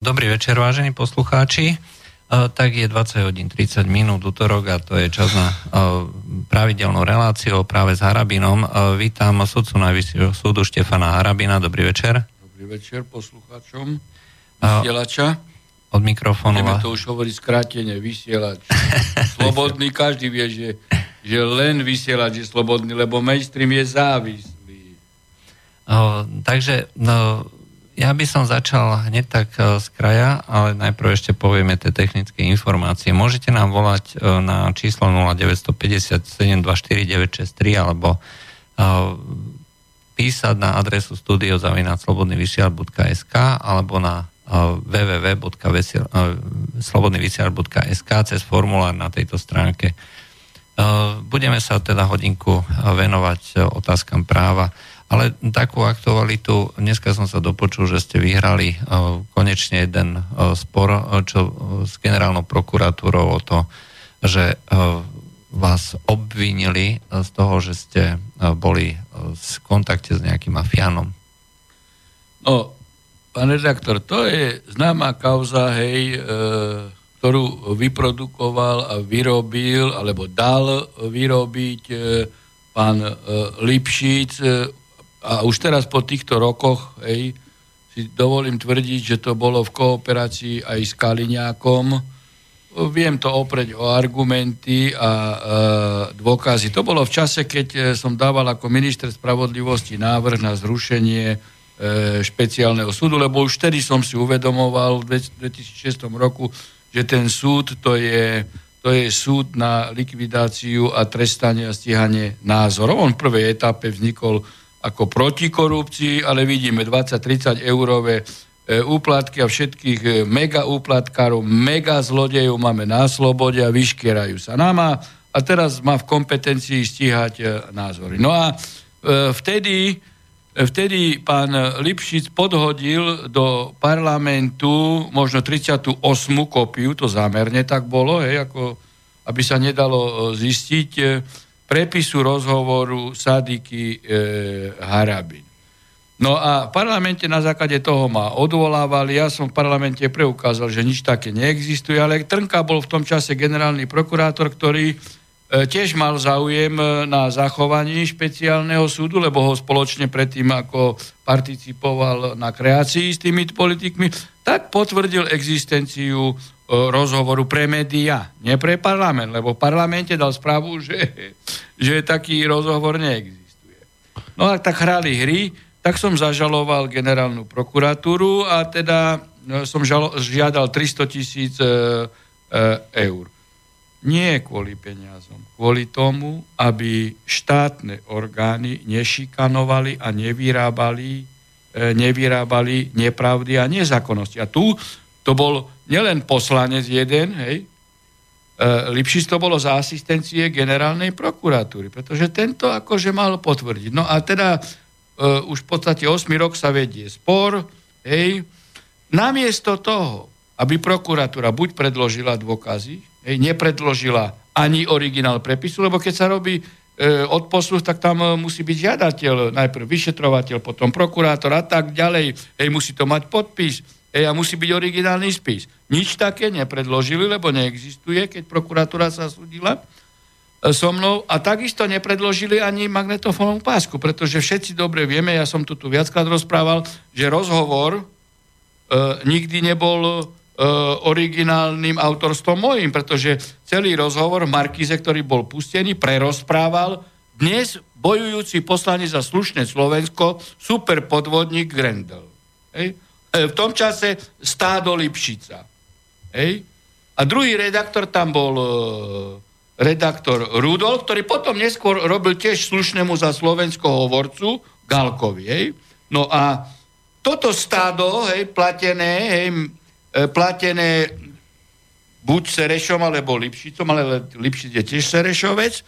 Dobrý večer, vážení poslucháči. Tak je 20 hodín 30 minút útorok a to je čas na pravidelnú reláciu práve s Harabinom. Vítam sudcu Najvyššieho súdu Štefana Harabina. Dobrý večer. Dobrý večer poslucháčom vysielača. Od mikrofónu. Budeme to už hovoriť skrátene, vysielač. Slobodný, každý vie, že, že len vysielač je slobodný, lebo mainstream je závislý. takže no, ja by som začal hneď tak e, z kraja, ale najprv ešte povieme tie technické informácie. Môžete nám volať e, na číslo 0950 724 alebo e, písať na adresu studiozavinaclobodnyvysiar.sk alebo na www.slobodnyvysiar.sk cez formulár na tejto stránke. Budeme sa teda hodinku venovať otázkam práva. Ale takú aktualitu, dneska som sa dopočul, že ste vyhrali uh, konečne jeden uh, spor uh, čo, s generálnou prokuratúrou o to, že vás obvinili z toho, že ste boli v kontakte s nejakým mafiánom. No, pán redaktor, to je známa kauza, hej, e, ktorú vyprodukoval a vyrobil, alebo dal vyrobiť e, pán e, Lipšic, e, a už teraz po týchto rokoch hej, si dovolím tvrdiť, že to bolo v kooperácii aj s Kaliňákom. Viem to opreť o argumenty a e, dôkazy. To bolo v čase, keď e, som dával ako minister spravodlivosti návrh na zrušenie e, špeciálneho súdu, lebo už vtedy som si uvedomoval v 2006 roku, že ten súd to je, to je súd na likvidáciu a trestanie a stíhanie názorov. On v prvej etape vznikol ako proti korupcii, ale vidíme 20-30 eurové e, úplatky a všetkých e, mega úplatkárov, mega zlodejov máme na slobode a vyškierajú sa nama a teraz má v kompetencii stíhať e, názory. No a vtedy, vtedy pán Lipšic podhodil do parlamentu možno 38. kopiu, to zámerne tak bolo, hej, ako aby sa nedalo zistiť, prepisu rozhovoru Sadiky e, Harabin. No a v parlamente na základe toho ma odvolávali, ja som v parlamente preukázal, že nič také neexistuje, ale Trnka bol v tom čase generálny prokurátor, ktorý e, tiež mal záujem e, na zachovaní špeciálneho súdu, lebo ho spoločne predtým, ako participoval na kreácii s tými politikmi, tak potvrdil existenciu rozhovoru pre média, nie pre parlament, lebo v parlamente dal správu, že, že taký rozhovor neexistuje. No a tak hrali hry, tak som zažaloval generálnu prokuratúru a teda no, som žalo, žiadal 300 tisíc e, e, eur. Nie kvôli peniazom, kvôli tomu, aby štátne orgány nešikanovali a nevyrábali, e, nevyrábali nepravdy a nezákonnosti. A tu to bol nielen poslanec jeden, hej, e, Lipšic to bolo za asistencie generálnej prokuratúry, pretože tento akože mal potvrdiť. No a teda e, už v podstate 8 rok sa vedie spor, hej, namiesto toho, aby prokuratúra buď predložila dôkazy, hej, nepredložila ani originál prepisu, lebo keď sa robí e, odposluch, tak tam musí byť žiadateľ, najprv vyšetrovateľ, potom prokurátor a tak ďalej, hej, musí to mať podpis, Ej, a musí byť originálny spis. Nič také nepredložili, lebo neexistuje, keď prokuratúra sa súdila e, so mnou a takisto nepredložili ani magnetofónovú pásku, pretože všetci dobre vieme, ja som tu, tu viackrát rozprával, že rozhovor e, nikdy nebol e, originálnym autorstvom mojim, pretože celý rozhovor Markize, ktorý bol pustený, prerozprával dnes bojujúci poslanec za slušné Slovensko, super podvodník Grendel. Hej? E, v tom čase stádo Lipšica. Hej? A druhý redaktor tam bol e, redaktor Rudolf, ktorý potom neskôr robil tiež slušnému za Slovensko hovorcu Galkovi. Hej? No a toto stádo, hej, platené, hej, e, platené buď Serešom, alebo Lipšicom, ale Lipšic je tiež Serešovec,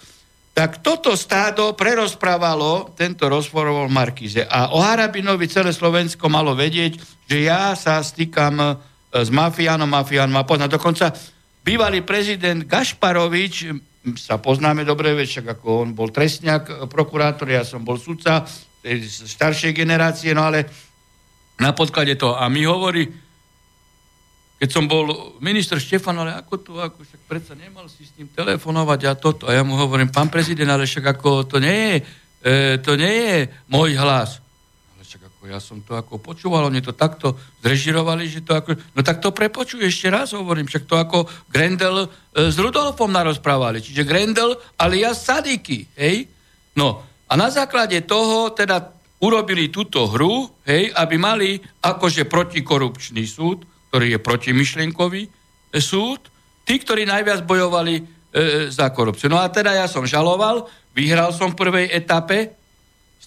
tak toto stádo prerozprávalo tento rozhovor v Markize. A o Harabinovi celé Slovensko malo vedieť, že ja sa stýkam e, s mafiánom, mafiánom a poznám. Dokonca bývalý prezident Gašparovič, sa poznáme dobre, však ako on bol trestňák, e, prokurátor, ja som bol sudca staršej generácie, no ale na podklade toho. A mi hovorí, keď som bol minister Štefan, ale ako to, ako však predsa nemal si s ním telefonovať a toto. A ja mu hovorím, pán prezident, ale však ako to nie je, e, to nie je môj hlas. Ale však ako ja som to ako počúval, oni to takto zrežirovali, že to ako... No tak to prepočuj ešte raz, hovorím, však to ako Grendel e, s Rudolfom narozprávali. Čiže Grendel alias Sadiky, hej? No, a na základe toho teda urobili túto hru, hej, aby mali akože protikorupčný súd, ktorý je protimyšlienkový e, súd, tí, ktorí najviac bojovali e, za korupciu. No a teda ja som žaloval, vyhral som v prvej etape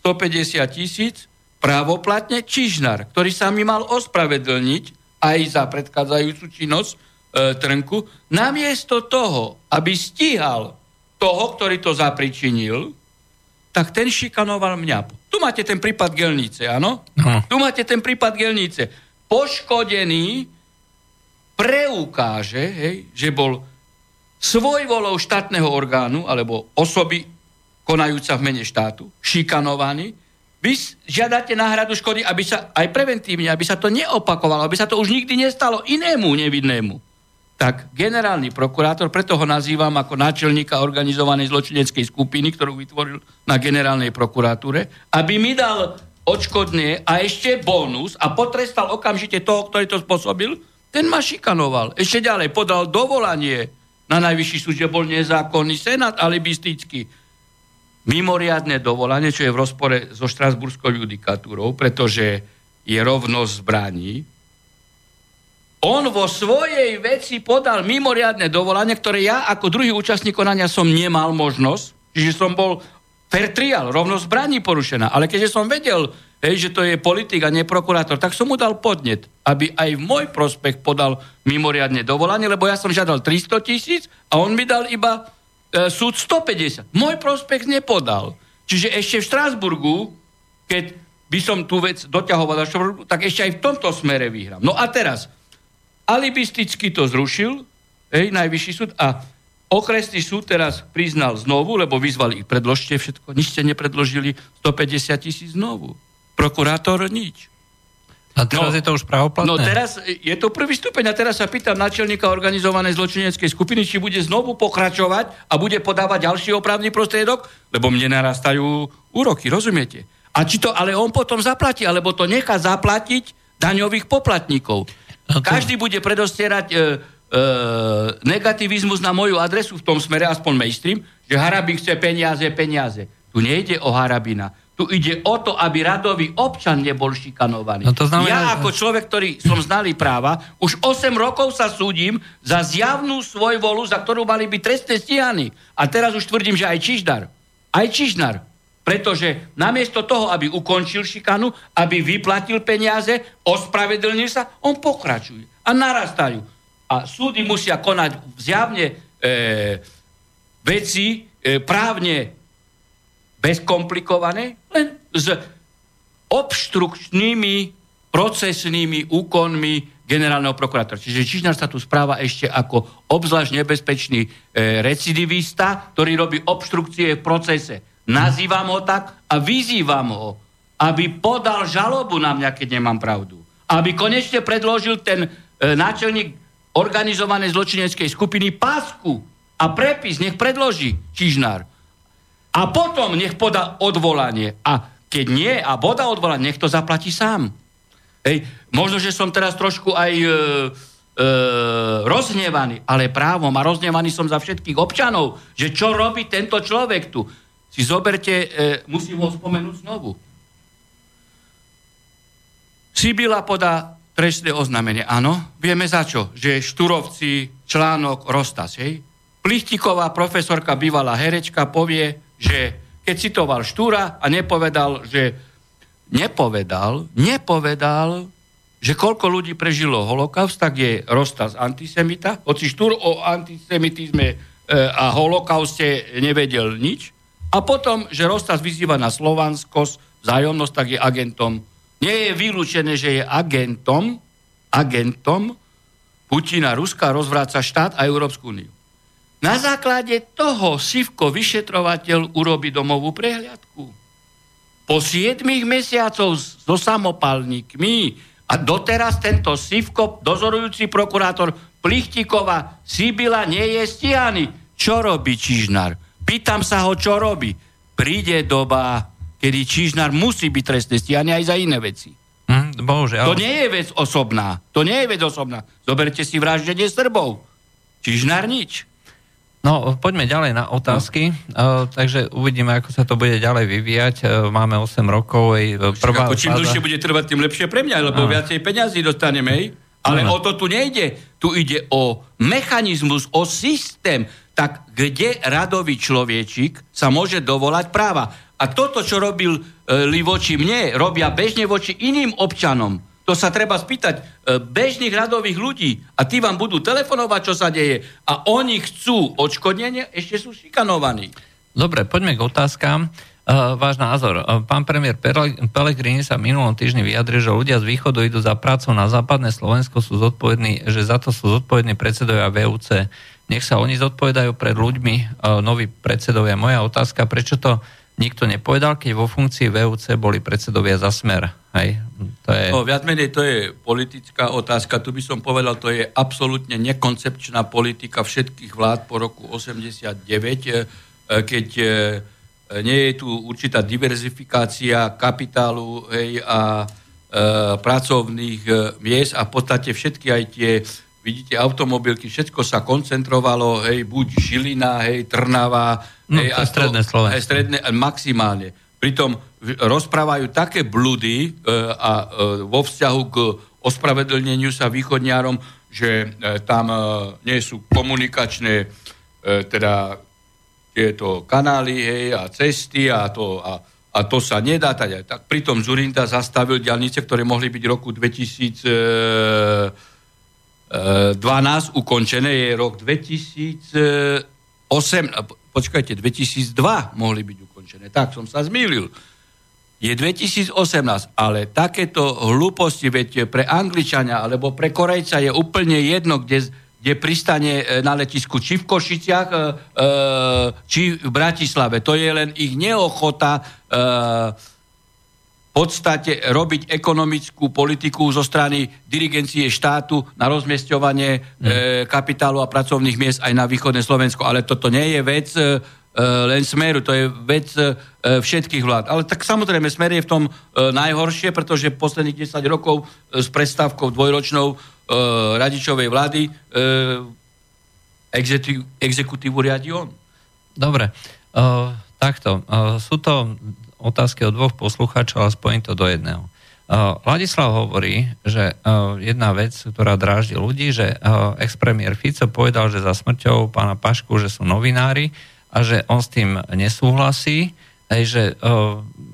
150 tisíc právoplatne Čižnar, ktorý sa mi mal ospravedlniť aj za predchádzajúcu činnosť e, Trnku, namiesto toho, aby stíhal toho, ktorý to zapričinil, tak ten šikanoval mňa. Tu máte ten prípad Gelnice, áno? No. Tu máte ten prípad Gelnice. Poškodený preukáže, hej, že bol svojvolou štátneho orgánu alebo osoby konajúca v mene štátu, šikanovaný, vy žiadate náhradu škody, aby sa aj preventívne, aby sa to neopakovalo, aby sa to už nikdy nestalo inému nevidnému. Tak generálny prokurátor, preto ho nazývam ako náčelníka organizovanej zločineckej skupiny, ktorú vytvoril na generálnej prokuratúre, aby mi dal odškodné a ešte bonus a potrestal okamžite toho, ktorý to spôsobil, ten ma šikanoval. Ešte ďalej podal dovolanie na najvyšší súd, že bol nezákonný senát alibistický. Mimoriadne dovolanie, čo je v rozpore so štrasburskou judikatúrou, pretože je rovnosť zbraní. On vo svojej veci podal mimoriadne dovolanie, ktoré ja ako druhý účastník konania som nemal možnosť, čiže som bol fair trial, rovnosť zbraní porušená. Ale keďže som vedel, hej, že to je politik a nie prokurátor, tak som mu dal podnet, aby aj v môj prospech podal mimoriadne dovolanie, lebo ja som žiadal 300 tisíc a on mi dal iba e, súd 150. Môj prospech nepodal. Čiže ešte v Štrásburgu, keď by som tú vec doťahoval tak ešte aj v tomto smere vyhrám. No a teraz, alibisticky to zrušil, hej, najvyšší súd a Okresný súd teraz priznal znovu, lebo vyzvali ich, predložte všetko, nič ste nepredložili, 150 tisíc znovu. Prokurátor nič. A teraz no, je to už pravoplatné? No teraz je to prvý stupeň a teraz sa pýtam načelníka organizovanej zločineckej skupiny, či bude znovu pokračovať a bude podávať ďalší opravný prostriedok, lebo mne narastajú úroky, rozumiete? A či to ale on potom zaplatí, alebo to nechá zaplatiť daňových poplatníkov. No to... Každý bude predostierať e, e, negativizmus na moju adresu v tom smere, aspoň mainstream, že Harabin chce peniaze, peniaze. Tu nejde o Harabina tu ide o to, aby radový občan nebol šikanovaný. No to znamená, ja ako človek, ktorý som znalý práva, už 8 rokov sa súdim za zjavnú svoj volu, za ktorú mali byť trestné stíhaní. A teraz už tvrdím, že aj Čiždar. Aj Čižnar. Pretože namiesto toho, aby ukončil šikanu, aby vyplatil peniaze, ospravedlnil sa, on pokračuje. A narastajú. A súdy musia konať zjavne e, veci e, právne bezkomplikované, len s obštrukčnými procesnými úkonmi generálneho prokurátora. Čiže Čižnár sa tu správa ešte ako obzvlášť nebezpečný e, recidivista, ktorý robí obštrukcie v procese. Nazývam ho tak a vyzývam ho, aby podal žalobu na mňa, keď nemám pravdu. Aby konečne predložil ten e, náčelník organizovanej zločineckej skupiny pásku a prepis nech predloží Čižnár a potom nech podá odvolanie. A keď nie a boda odvolanie, nech to zaplatí sám. Hej. Možno, že som teraz trošku aj e, e, rozhnevaný, ale právom a rozhnevaný som za všetkých občanov, že čo robí tento človek tu. Si zoberte, e, musím ho spomenúť znovu. Sibila podá trestné oznámenie. Áno, vieme za čo. Že Šturovci, článok, Rostas. Hej? Plichtiková profesorka, bývalá herečka, povie, že keď citoval Štúra a nepovedal, že nepovedal, nepovedal, že koľko ľudí prežilo holokaust, tak je Rostas antisemita, hoci Štúr o antisemitizme e, a holokauste nevedel nič. A potom, že Rostas vyzýva na slovanskosť, vzájomnosť, tak je agentom. Nie je vylúčené, že je agentom, agentom Putina, Ruska rozvráca štát a Európsku úniu. Na základe toho Sivko vyšetrovateľ urobí domovú prehliadku. Po 7 mesiacov so samopalníkmi A doteraz tento Sivko, dozorujúci prokurátor Plichtikova, Sibila nie je stíhaný. Čo robí Čižnár? Pýtam sa ho, čo robí. Príde doba, kedy Čižnár musí byť trestne stíhaný aj za iné veci. Hm, bohužiaľ. To nie je vec osobná. To nie je vec osobná. Zoberte si vraždenie Srbov. Čižnár nič. No, poďme ďalej na otázky. No. Uh, takže uvidíme, ako sa to bude ďalej vyvíjať. Uh, máme 8 rokov. Ej, prvá ako čím fáza... dlhšie bude trvať, tým lepšie pre mňa, lebo no. viacej peňazí dostaneme. Ej? Ale no. o to tu nejde. Tu ide o mechanizmus, o systém. Tak kde radový človečik sa môže dovolať práva? A toto, čo robil e, voči mne, robia bežne voči iným občanom. To sa treba spýtať e, bežných radových ľudí a tí vám budú telefonovať, čo sa deje a oni chcú odškodnenie, ešte sú šikanovaní. Dobre, poďme k otázkám. Uh, váš názor. Uh, pán premiér Pelegrini sa minulom týždni vyjadril, že ľudia z východu idú za prácu na západné Slovensko, sú zodpovední, že za to sú zodpovední predsedovia VUC. Nech sa oni zodpovedajú pred ľuďmi, noví predsedovia. Moja otázka, prečo to nikto nepovedal, keď vo funkcii VUC boli predsedovia za smer. Hej? To je... No, viac menej to je politická otázka. Tu by som povedal, to je absolútne nekoncepčná politika všetkých vlád po roku 89, e, keď e, nie je tu určitá diverzifikácia kapitálu hej, a pracovných miest a v podstate všetky aj tie vidíte, automobilky, všetko sa koncentrovalo, hej, buď Žilina, hej, Trnava, no, hej, a stredné Slovensko. Hej, stredné, maximálne. Pritom rozprávajú také blúdy e, a e, vo vzťahu k ospravedlneniu sa východňárom, že e, tam e, nie sú komunikačné e, teda tieto kanály hej, a cesty a to, a, a to sa nedá. Tak, tak pritom Zurinda zastavil diálnice, ktoré mohli byť roku 2000 e, 12 ukončené, je rok 2008, počkajte, 2002 mohli byť ukončené. Tak som sa zmýlil. Je 2018, ale takéto hlúposti, veď pre Angličania alebo pre Korejca je úplne jedno, kde, kde pristane e, na letisku, či v Košiciach, e, e, či v Bratislave. To je len ich neochota podstate robiť ekonomickú politiku zo strany dirigencie štátu na rozmiestňovanie mm. e, kapitálu a pracovných miest aj na východné Slovensko. Ale toto nie je vec e, len smeru, to je vec e, všetkých vlád. Ale tak samozrejme, smer je v tom e, najhoršie, pretože posledných 10 rokov e, s prestávkou dvojročnou e, radičovej vlády e, exekutívu riadi on. Dobre, takto. Sú to otázky od dvoch poslucháčov, ale spojím to do jedného. Uh, Ladislav hovorí, že jedna vec, ktorá dráždi ľudí, že uh, ex-premiér Fico povedal, že za smrťou pána Pašku, že sú novinári a že on s tým nesúhlasí, aj že,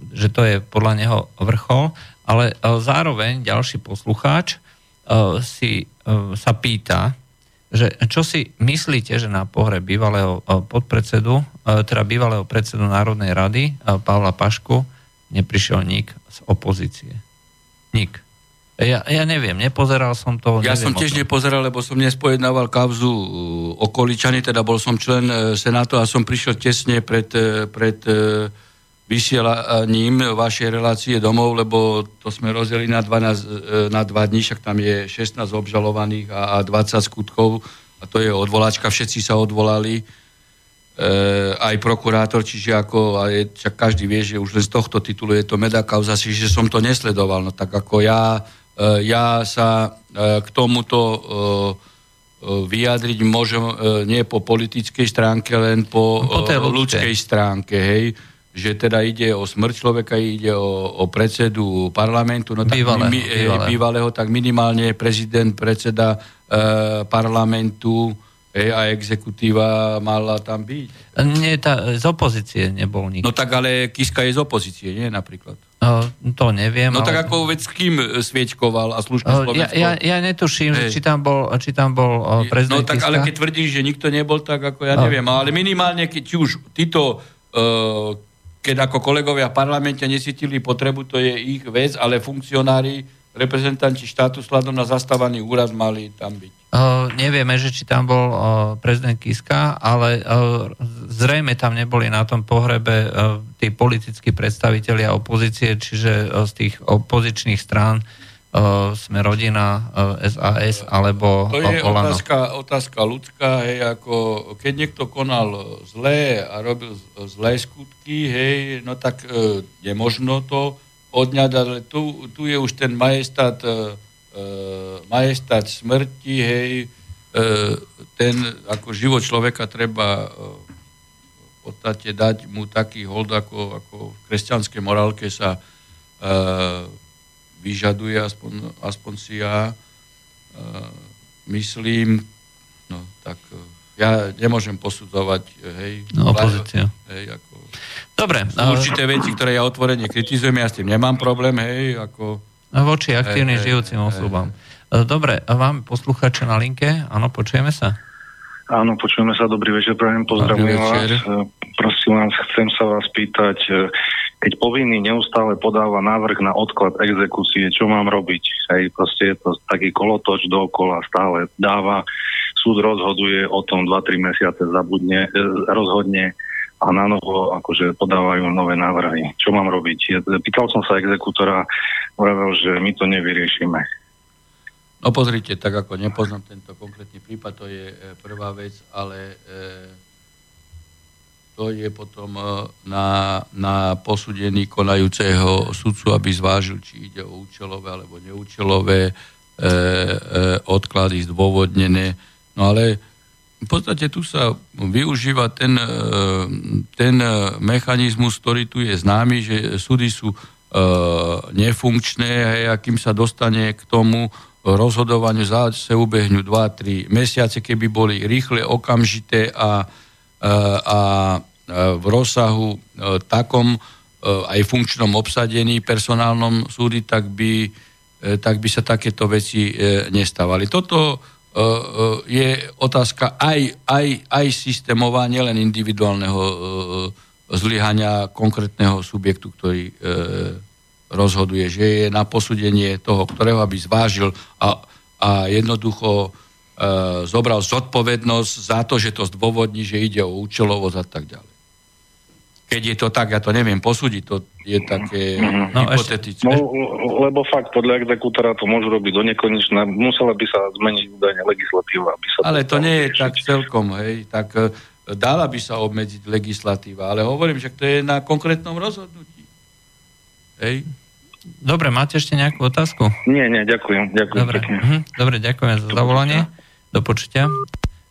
že to je podľa neho vrchol, ale zároveň ďalší poslucháč si sa pýta, že čo si myslíte, že na pohre bývalého podpredsedu, teda bývalého predsedu Národnej rady Pavla Pašku neprišiel nik z opozície? Nik. Ja, ja neviem, nepozeral som to. Ja som tiež nepozeral, lebo som nespojednával kauzu okoličany, teda bol som člen Senátu a som prišiel tesne pred, pred vysielaním vašej relácie domov, lebo to sme rozdelili na, 12, e, na dva dní, však tam je 16 obžalovaných a, a 20 skutkov a to je odvolačka, všetci sa odvolali, aj prokurátor, čiže ako, aj, však každý vie, že už len z tohto titulu je to medakauza, čiže som to nesledoval, no tak ako ja, ja sa e, k tomuto e, e vyjadriť môžem nie po politickej stránke, len po, po ľudskej stránke, hej že teda ide o smrť človeka, ide o, o predsedu parlamentu, no tak bývalého, mi, bývalého. bývalého, tak minimálne prezident, predseda e, parlamentu e, a exekutíva mala tam byť. Nie, tá, z opozície nebol nikto. No tak ale Kiska je z opozície, nie napríklad? To neviem. No ale... tak ako vec s kým sviečkoval a slušné Slovensko? Ja, ja, ja netuším, hey. či tam bol, či tam bol prezident No tak ale keď tvrdíš, že nikto nebol, tak ako ja neviem. Ale minimálne, keď už títo uh, keď ako kolegovia v parlamente nesítili potrebu, to je ich vec, ale funkcionári, reprezentanti štátu sladom na zastávaný úrad mali tam byť. Uh, nevieme, že či tam bol uh, prezident Kiska, ale uh, zrejme tam neboli na tom pohrebe uh, tí politickí predstavitelia opozície, čiže uh, z tých opozičných strán sme rodina SAS alebo To je Olano. otázka, otázka ľudská, hej, ako keď niekto konal zlé a robil zlé skutky, hej, no tak e, je možno to odňať, ale tu, tu je už ten majestát, e, majestát smrti, hej, e, ten ako život človeka treba e, v podstate dať mu taký hold, ako, ako v kresťanskej morálke sa e, vyžaduje, aspoň, aspoň si ja uh, myslím, no tak uh, ja nemôžem posudzovať, hej, no, opozícia. Hej, ako, Dobre. Sú určité veci, ktoré ja otvorene kritizujem, ja s tým nemám problém, hej, ako... Voči aktívnym hej, žijúcim hej, osobám. Hej. Dobre, a vám posluchače na linke, áno, počujeme sa? Áno, počujeme sa, dobrý večer, prajem, pozdravujem vás. Prosím vás, chcem sa vás pýtať, keď povinný neustále podáva návrh na odklad exekúcie, čo mám robiť? Hej, proste je to taký kolotoč dookola, stále dáva, súd rozhoduje o tom 2-3 mesiace zabudne, rozhodne a na novo akože podávajú nové návrhy. Čo mám robiť? Pýtal som sa exekútora, hovoril, že my to nevyriešime. No pozrite, tak ako nepoznám tento konkrétny prípad, to je e, prvá vec, ale e, to je potom e, na, na posúdení konajúceho sudcu, aby zvážil, či ide o účelové alebo neúčelové e, e, odklady zdôvodnené. No ale v podstate tu sa využíva ten, e, ten mechanizmus, ktorý tu je známy, že súdy sú e, nefunkčné a kým sa dostane k tomu rozhodovaniu, zase ubehnú 2-3 mesiace, keby boli rýchle, okamžité a, a v rozsahu e, takom e, aj funkčnom obsadení personálnom súdy, tak by, e, tak by sa takéto veci nestávali. Toto je otázka aj, aj, aj systémová, nielen individuálneho zlyhania konkrétneho subjektu, ktorý rozhoduje, že je na posúdenie toho, ktorého by zvážil a, a jednoducho zobral zodpovednosť za to, že to zdôvodní, že ide o účelovosť a tak ďalej keď je to tak, ja to neviem posúdiť, to je také mm-hmm. no, hypotetické. No, lebo fakt podľa exekútora to môžu robiť do nekonečna, musela by sa zmeniť údajne legislatíva. Aby sa ale to, nie je riešiť. tak celkom, hej, tak e, dala by sa obmedziť legislatíva, ale hovorím, že to je na konkrétnom rozhodnutí. Hej. Dobre, máte ešte nejakú otázku? Nie, nie, ďakujem. ďakujem Dobre, mhm. Dobre ďakujem za zavolanie. Do počutia.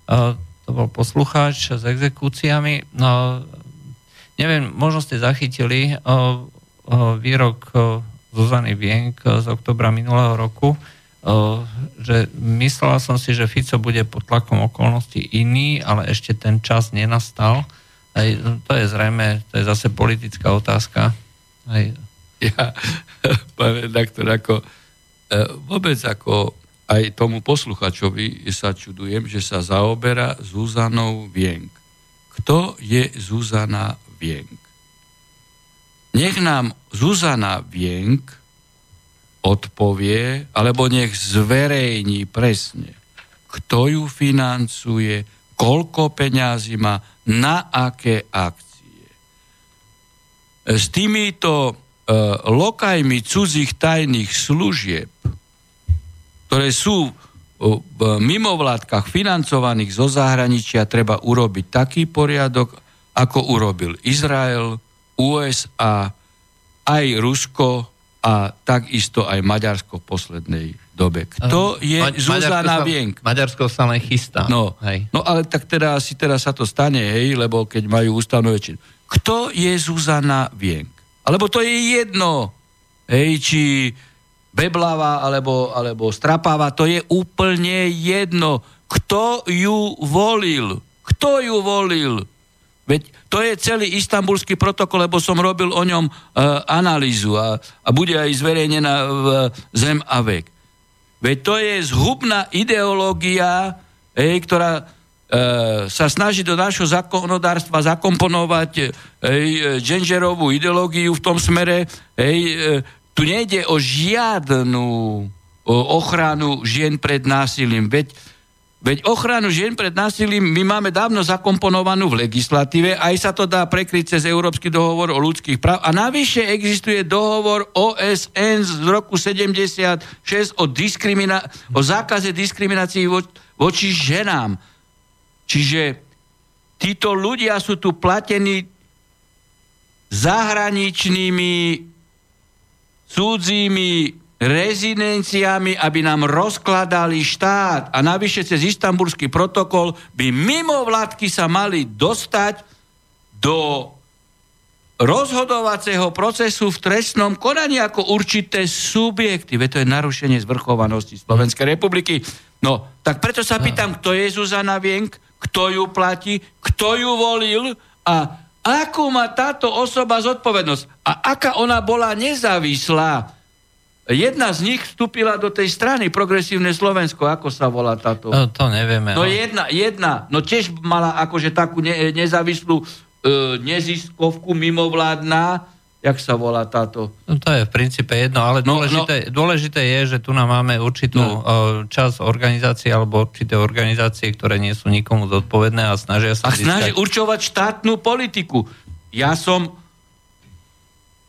Uh, to bol poslucháč s exekúciami. No, Neviem, možno ste zachytili výrok Zuzany Vienk z oktobra minulého roku, že myslela som si, že Fico bude pod tlakom okolností iný, ale ešte ten čas nenastal. Aj, to je zrejme, to je zase politická otázka. Aj. Ja, pán redaktor, ako e, vôbec ako aj tomu posluchačovi sa čudujem, že sa zaoberá Zuzanou Vienk. Kto je Zuzana Vienk. Nech nám Zuzana Vienk odpovie, alebo nech zverejní presne, kto ju financuje, koľko peňazí má, na aké akcie. S týmito e, lokajmi cudzích tajných služieb, ktoré sú v mimovládkach financovaných zo zahraničia, treba urobiť taký poriadok, ako urobil Izrael, USA, aj Rusko a takisto aj Maďarsko v poslednej dobe. Kto je Ma- Zuzana Vienk? Maďarsko sa len chystá. No, hej. no ale tak teda asi teraz sa to stane, hej, lebo keď majú ústavnú väčšinu. Kto je Zuzana Vienk? Alebo to je jedno, hej, či Beblava alebo, alebo Strapava, to je úplne jedno. Kto ju volil? Kto ju volil? Veď to je celý istambulský protokol, lebo som robil o ňom e, analýzu a, a bude aj zverejnená v Zem a vek. Veď to je zhubná ideológia, ej, ktorá e, sa snaží do našho zákonodárstva zakomponovať ej, genderovú ideológiu v tom smere. Ej, e, tu nejde o žiadnu o ochranu žien pred násilím. Veď Veď ochranu žien pred násilím my máme dávno zakomponovanú v legislatíve, aj sa to dá prekryť cez Európsky dohovor o ľudských práv. A navyše existuje dohovor OSN z roku 76 o, diskrimina- o zákaze diskriminácií vo- voči ženám. Čiže títo ľudia sú tu platení zahraničnými cudzími rezidenciami, aby nám rozkladali štát. A navyše cez istambulský protokol by mimo vládky sa mali dostať do rozhodovacieho procesu v trestnom konaní ako určité subjekty. Veď to je narušenie zvrchovanosti Slovenskej republiky. No, tak preto sa pýtam, kto je Zuzana Vienk, kto ju platí, kto ju volil a akú má táto osoba zodpovednosť a aká ona bola nezávislá Jedna z nich vstúpila do tej strany Progresívne Slovensko, ako sa volá táto? No, to nevieme. No jedna, jedna, no tiež mala akože takú ne, nezávislú e, neziskovku mimovládna, jak sa volá táto? No, to je v princípe jedno, ale no, dôležité, no, dôležité je, že tu nám máme určitú no. E, čas organizácie alebo určité organizácie, ktoré nie sú nikomu zodpovedné a snažia sa... A snažia určovať štátnu politiku. Ja som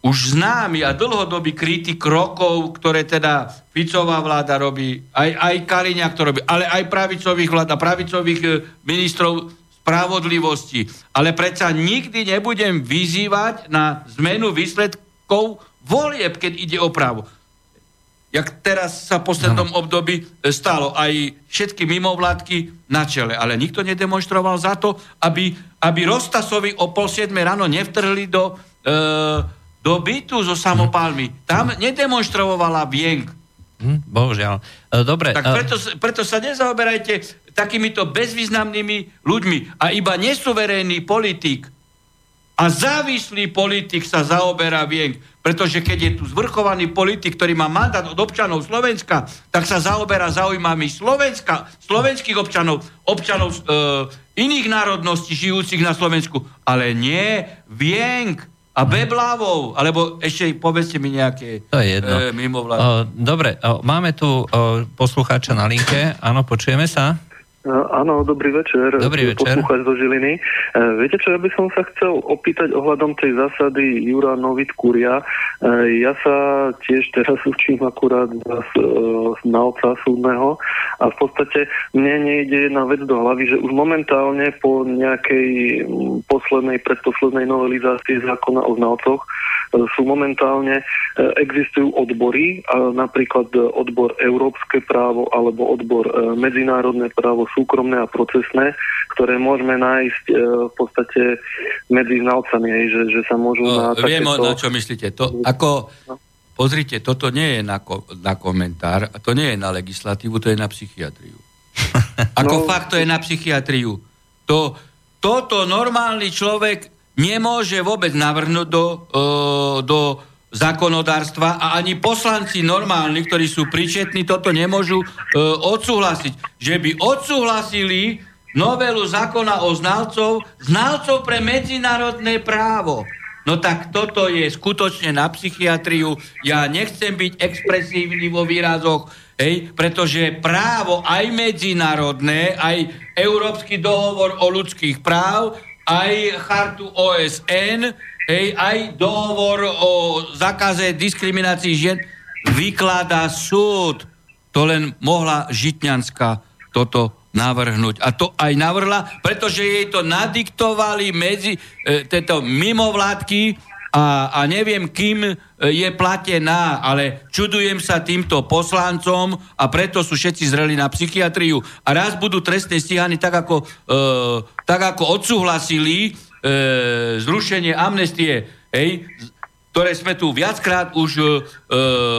už známy a dlhodobý kritik krokov, ktoré teda Ficová vláda robí, aj, aj Kaliňák to robí, ale aj pravicových vlád a pravicových e, ministrov spravodlivosti. Ale predsa nikdy nebudem vyzývať na zmenu výsledkov volieb, keď ide o právo. Jak teraz sa v poslednom no. období e, stalo aj všetky mimovládky na čele. Ale nikto nedemonstroval za to, aby, aby Rostasovi o pol siedme ráno nevtrhli do... E, do bytu so samopálmi. Tam nedemonstrovala vienk. Hm, bohužiaľ. E, dobre. Tak e, preto, preto sa nezaoberajte takýmito bezvýznamnými ľuďmi. A iba nesuverénny politik a závislý politik sa zaoberá vienk. Pretože keď je tu zvrchovaný politik, ktorý má mandát od občanov Slovenska, tak sa zaoberá zaujímami Slovenska, slovenských občanov, občanov e, iných národností žijúcich na Slovensku. Ale nie vienk. A Beblávou, alebo ešte povedzte mi nejaké to je jedno. E, mimovládne. Dobre, o, máme tu o, poslucháča na linke. Áno, počujeme sa? Áno, dobrý večer. Dobrý večer. Poslúchať zo Žiliny. E, viete čo, ja by som sa chcel opýtať ohľadom tej zásady Jura Novit Kuria. E, ja sa tiež teraz učím akurát z znalca súdneho a v podstate mne nejde jedna vec do hlavy, že už momentálne po nejakej poslednej, predposlednej novelizácii zákona o znalcoch sú momentálne, e, existujú odbory, napríklad odbor európske právo alebo odbor e, medzinárodné právo súkromné a procesné, ktoré môžeme nájsť e, v podstate medzi znalcami, že, že sa môžu no, na Viem, takéto... na čo myslíte. To, ako, no. pozrite, toto nie je na, ko, na komentár, to nie je na legislatívu, to je na psychiatriu. Ako no, fakt to je na psychiatriu. To, toto normálny človek nemôže vôbec navrhnúť do, uh, do zákonodárstva a ani poslanci normálni, ktorí sú pričetní, toto nemôžu uh, odsúhlasiť. Že by odsúhlasili novelu zákona o znalcov, znalcov pre medzinárodné právo. No tak toto je skutočne na psychiatriu. Ja nechcem byť expresívny vo výrazoch, hej, pretože právo aj medzinárodné, aj Európsky dohovor o ľudských práv aj chartu OSN, hej, aj dohovor o zakaze diskriminácii žien vykladá súd. To len mohla Žitňanská toto navrhnúť. A to aj navrhla, pretože jej to nadiktovali medzi e, tieto mimovládky, a, a neviem, kým e, je platená, ale čudujem sa týmto poslancom a preto sú všetci zreli na psychiatriu. A raz budú trestne stíhaní tak, ako, e, tak ako odsúhlasili e, zrušenie amnestie, hej, ktoré sme tu viackrát už e,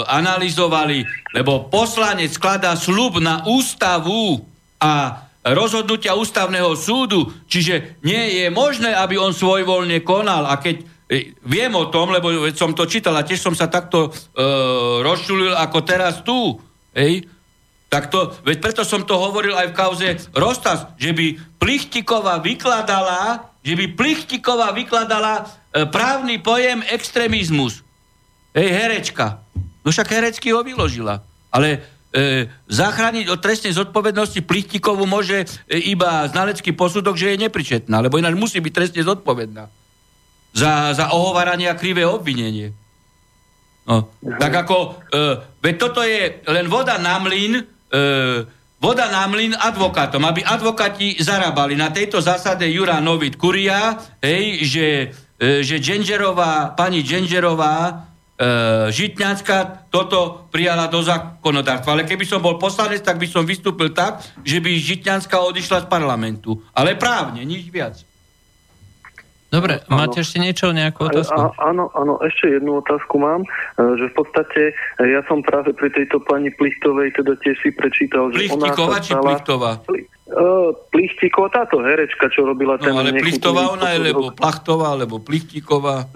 analyzovali, lebo poslanec skladá slub na ústavu a rozhodnutia ústavného súdu, čiže nie je možné, aby on svojvoľne konal a keď Viem o tom, lebo som to čítal a tiež som sa takto e, rozčulil ako teraz tu. Ej? Tak to, veď preto som to hovoril aj v kauze Rostas, že by Plichtiková vykladala, že by Plichtiková vykladala e, právny pojem extrémizmus. Ej, herečka. No však herecky ho vyložila. Ale e, zachrániť od trestnej zodpovednosti Plichtikovu môže e, iba znalecký posudok, že je nepričetná, lebo ináč musí byť trestne zodpovedná za, za ohováranie a krivé obvinenie. No, tak ako, e, veď toto je len voda na mlyn, voda na mlyn advokátom, aby advokáti zarábali na tejto zásade Jura Novit Kuria, hej, že, e, že Dženžerová, pani Dženžerová, e, Žitňanská toto prijala do zákonodárstva. Ale keby som bol poslanec, tak by som vystúpil tak, že by Žitňanská odišla z parlamentu. Ale právne, nič viac. Dobre, ano. máte ešte niečo, nejakú otázku? A, áno, áno, ešte jednu otázku mám, e, že v podstate e, ja som práve pri tejto pani Plichtovej teda tiež si prečítal, že Plichtikova ona či Plichtová? Pli, uh, Plichtikova, táto herečka, čo robila no, ten... ale Plichtová ona je, lebo Plachtová, alebo Plichtiková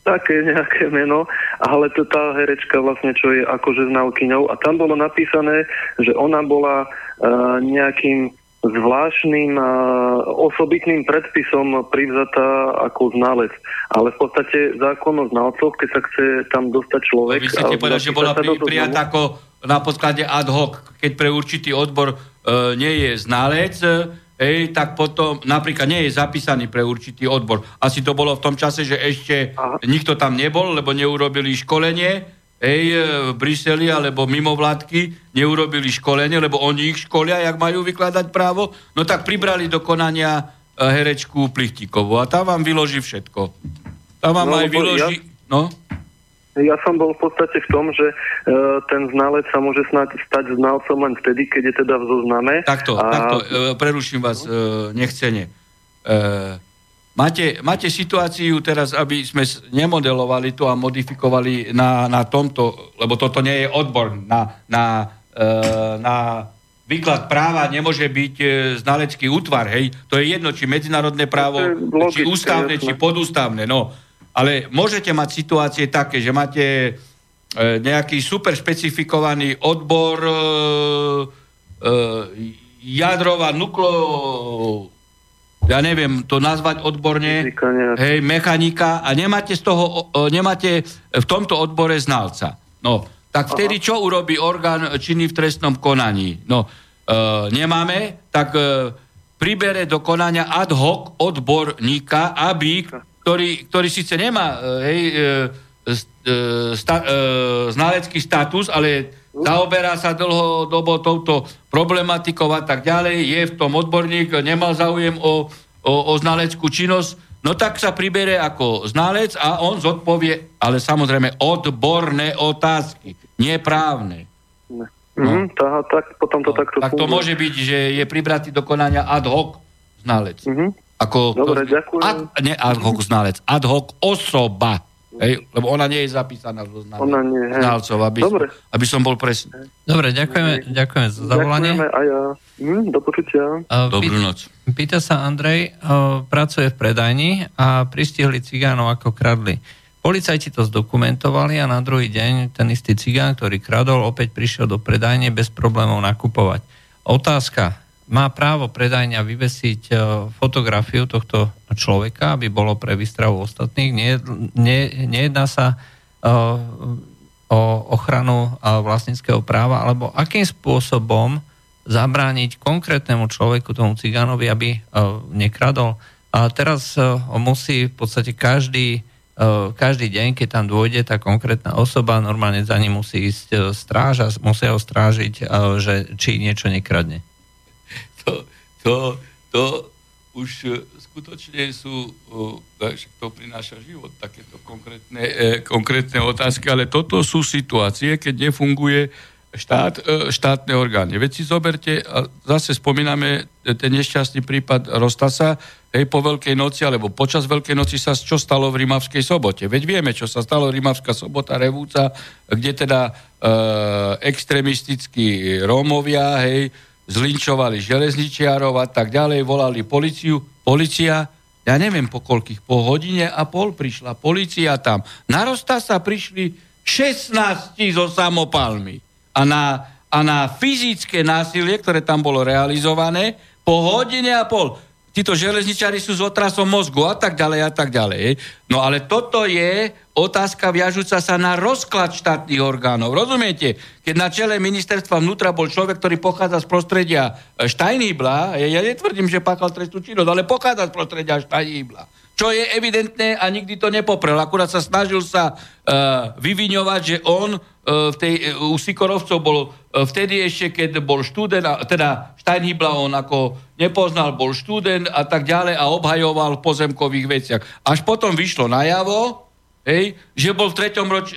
také nejaké meno, ale to tá herečka vlastne, čo je akože znalkyňou a tam bolo napísané, že ona bola uh, nejakým zvláštnym a osobitným predpisom privzatá ako znalec. Ale v podstate zákon o znalcoch, keď sa chce tam dostať človek... Vy chcete povedať, že bola pri, prijatá ako na podklade ad hoc, keď pre určitý odbor e, nie je znalec, Ej, tak potom napríklad nie je zapísaný pre určitý odbor. Asi to bolo v tom čase, že ešte Aha. nikto tam nebol, lebo neurobili školenie ej, e, v Bruseli alebo mimo vládky, neurobili školenie, lebo oni ich školia, jak majú vykladať právo, no tak pribrali do konania e, herečku Plichtíkovú a tá vám vyloží všetko. Tá vám no, aj vyloží... Ja... No? Ja som bol v podstate v tom, že uh, ten znalec sa môže snať stať znalcom len vtedy, keď je teda v zozname. Takto, a... takto, uh, preruším vás uh, nechcene. Uh, máte, máte situáciu teraz, aby sme nemodelovali to a modifikovali na, na tomto, lebo toto nie je odbor na, na, uh, na výklad práva nemôže byť e, znalecký útvar, hej? To je jedno, či medzinárodné právo, logické, či ústavné, jasné. či podústavné, no. Ale môžete mať situácie také, že máte e, nejaký super špecifikovaný odbor e, e, jadrová nuklo... Ja neviem to nazvať odborne. Hej, mechanika a nemáte z toho, nemáte v tomto odbore znalca. No, tak vtedy Aha. čo urobí orgán činný v trestnom konaní? No, e, nemáme, tak e, pribere do konania ad hoc odborníka, aby ktorý, ktorý síce nemá e, hej, e, e, sta, znalecký status, ale zaoberá sa dlhodobo touto problematikou a tak ďalej, je v tom odborník, nemal záujem o, o, o znaleckú činnosť, no tak sa pribere ako znalec a on zodpovie, ale samozrejme odborné otázky, neprávne. No. Mm, tá, tak potom to no, takto Tak to funguje. môže byť, že je pribratý do konania ad hoc znalec. Mm-hmm. Ako, Dobre, to, ďakujem. Ad, nie ad hoc znalec, ad hoc osoba. Hej, lebo ona nie je zapísaná zo znalcov, aby, Dobre. aby som bol presný. Dobre, ďakujeme, ďakujeme za zavolanie. Ďakujeme a ja. Hm, do počutia. Uh, Dobrú noc. Pýta sa Andrej, uh, pracuje v predajni a pristihli cigánov ako kradli. Policajti to zdokumentovali a na druhý deň ten istý cigán, ktorý kradol, opäť prišiel do predajne bez problémov nakupovať. Otázka, má právo predajňa vyvesiť e, fotografiu tohto človeka, aby bolo pre výstravu ostatných. Nie, nie, nejedná sa uh, o ochranu uh, vlastníckého práva, alebo akým spôsobom zabrániť konkrétnemu človeku, tomu cigánovi, aby nekradol. A teraz musí v podstate každý, každý deň, keď tam dôjde tá konkrétna osoba, normálne za ním musí ísť stráž a musia ho strážiť, že či niečo nekradne to, to, už e, skutočne sú, to prináša život, takéto konkrétne, e, konkrétne otázky, ale toto sú situácie, keď nefunguje štát, e, štátne orgány. Veď si zoberte, a zase spomíname ten nešťastný prípad Rostasa, hej, po Veľkej noci, alebo počas Veľkej noci sa čo stalo v Rimavskej sobote. Veď vieme, čo sa stalo Rimavská sobota, Revúca, kde teda e, extremistickí Rómovia, hej, zlinčovali železničiarov a tak ďalej, volali policiu. Policia, ja neviem po koľkých, po hodine a pol prišla policia tam. Na sa prišli 16 so samopalmi. A na, a na fyzické násilie, ktoré tam bolo realizované, po hodine a pol títo železničári sú s otrasom mozgu a tak ďalej a tak ďalej. No ale toto je otázka viažúca sa na rozklad štátnych orgánov. Rozumiete? Keď na čele ministerstva vnútra bol človek, ktorý pochádza z prostredia Steinhibla, ja netvrdím, že páchal trestnú činnosť, ale pochádza z prostredia Steinhibla čo je evidentné a nikdy to nepoprel. Akurát sa snažil sa uh, vyviňovať, že on uh, v tej, uh, u Sikorovcov bol uh, vtedy ešte, keď bol študent, a, teda Steinhibla on ako nepoznal, bol študent a tak ďalej a obhajoval v pozemkových veciach. Až potom vyšlo najavo, hej, že bol v treťom ročí...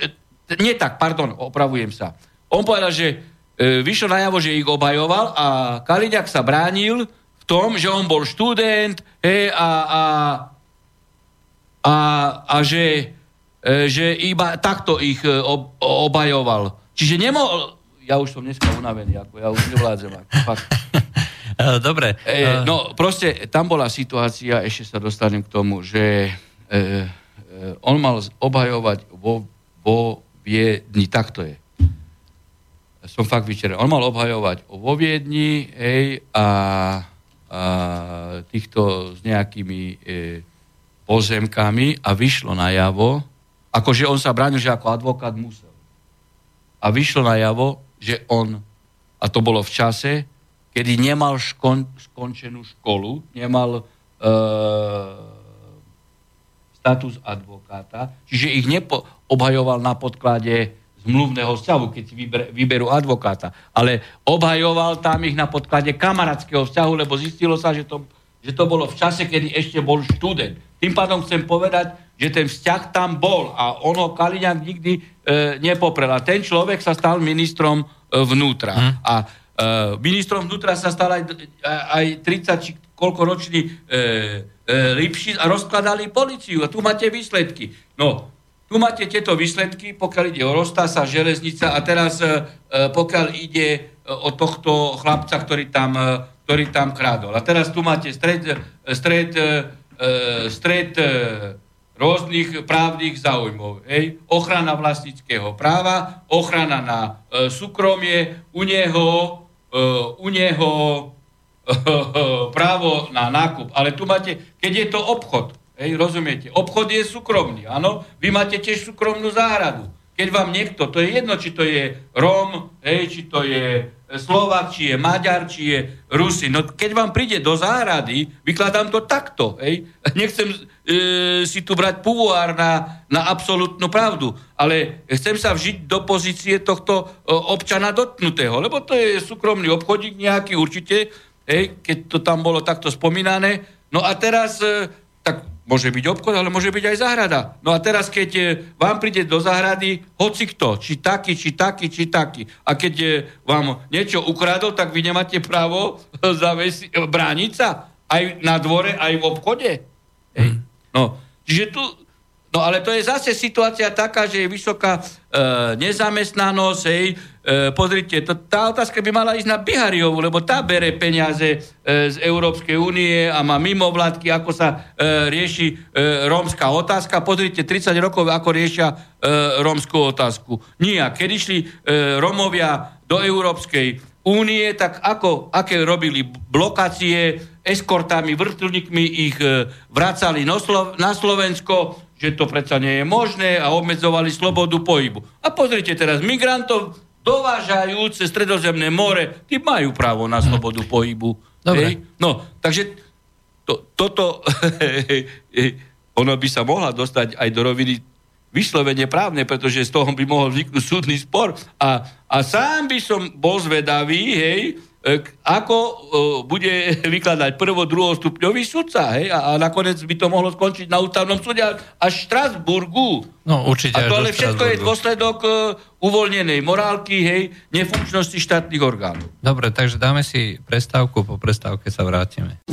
Nie tak, pardon, opravujem sa. On povedal, že uh, vyšlo najavo, že ich obhajoval a Kaliňák sa bránil v tom, že on bol študent hej, a, a a, a že, e, že iba takto ich e, ob, obajoval. Čiže nemohol... Ja už som dneska unavený, ako ja už nevládzem. Ako, fakt. E, dobre. E, no proste tam bola situácia, ešte sa dostanem k tomu, že e, e, on mal obhajovať vo, vo Viedni, takto je. Som fakt vyčerený. On mal obhajovať vo Viedni, hej, a, a týchto s nejakými e, pozemkami a vyšlo najavo, akože on sa bránil, že ako advokát musel. A vyšlo najavo, že on, a to bolo v čase, kedy nemal škon, skončenú školu, nemal e, status advokáta, čiže ich nepo, obhajoval na podklade zmluvného vzťahu, keď si vyber, vyberú advokáta, ale obhajoval tam ich na podklade kamarátskeho vzťahu, lebo zistilo sa, že to, že to bolo v čase, kedy ešte bol študent. Tým pádom chcem povedať, že ten vzťah tam bol a ono Kaliňák nikdy e, nepoprel. A ten človek sa stal ministrom e, vnútra. Hmm. A e, ministrom vnútra sa stal aj, aj 30 či koľko ročný e, e, Lipši a rozkladali policiu. A tu máte výsledky. No, tu máte tieto výsledky, pokiaľ ide o Rostasa, železnica a teraz e, e pokiaľ ide e, o tohto chlapca, ktorý tam, e, ktorý tam krádol. A teraz tu máte stred, stred e, stred e, rôznych právnych záujmov. Hej? Ochrana vlastníckého práva, ochrana na e, súkromie, u neho, u neho právo na nákup. Ale tu máte, keď je to obchod, hej, rozumiete, obchod je súkromný, áno, vy máte tiež súkromnú záhradu. Keď vám niekto, to je jedno, či to je Róm, hej, či to je Slovak, či je Maďar, či je Rusi. No keď vám príde do záhrady, vykladám to takto. Hej? Nechcem e, si tu brať púvoár na, na absolútnu pravdu, ale chcem sa vžiť do pozície tohto e, občana dotknutého, lebo to je súkromný obchodík nejaký určite, hej, keď to tam bolo takto spomínané. No a teraz, e, tak Môže byť obchod, ale môže byť aj záhrada. No a teraz, keď e, vám príde do záhrady hoci kto, či taký, či taký, či taký, a keď e, vám niečo ukradol, tak vy nemáte právo zavesi- brániť sa aj na dvore, aj v obchode. Hej. Mhm. No, čiže tu, no ale to je zase situácia taká, že je vysoká e, nezamestnanosť, hej, E, pozrite, to, tá otázka by mala ísť na Bihariovú, lebo tá bere peniaze e, z Európskej únie a má mimovládky, ako sa e, rieši e, rómska otázka. Pozrite, 30 rokov, ako riešia e, rómskú otázku. Nijak. Keď išli e, Rómovia do Európskej únie, tak ako, aké robili blokácie, eskortami, vrtulníkmi ich e, vracali na Slovensko, že to predsa nie je možné a obmedzovali slobodu pohybu. A pozrite teraz, migrantov dovážajú cez stredozemné more, tí majú právo na slobodu pohybu. Dobre. Hej? No, takže to, toto, ono by sa mohla dostať aj do roviny vyslovene právne, pretože z toho by mohol vzniknúť súdny spor. A, a sám by som bol zvedavý, hej, ako e, bude vykladať prvo, druhostupňový sudca. Hej? A, a nakoniec by to mohlo skončiť na ústavnom súde až v Štrasburgu. No, určite. A to ale všetko je dôsledok uh, uvoľnenej morálky, hej, nefunkčnosti štátnych orgánov. Dobre, takže dáme si prestávku, po prestávke sa vrátime.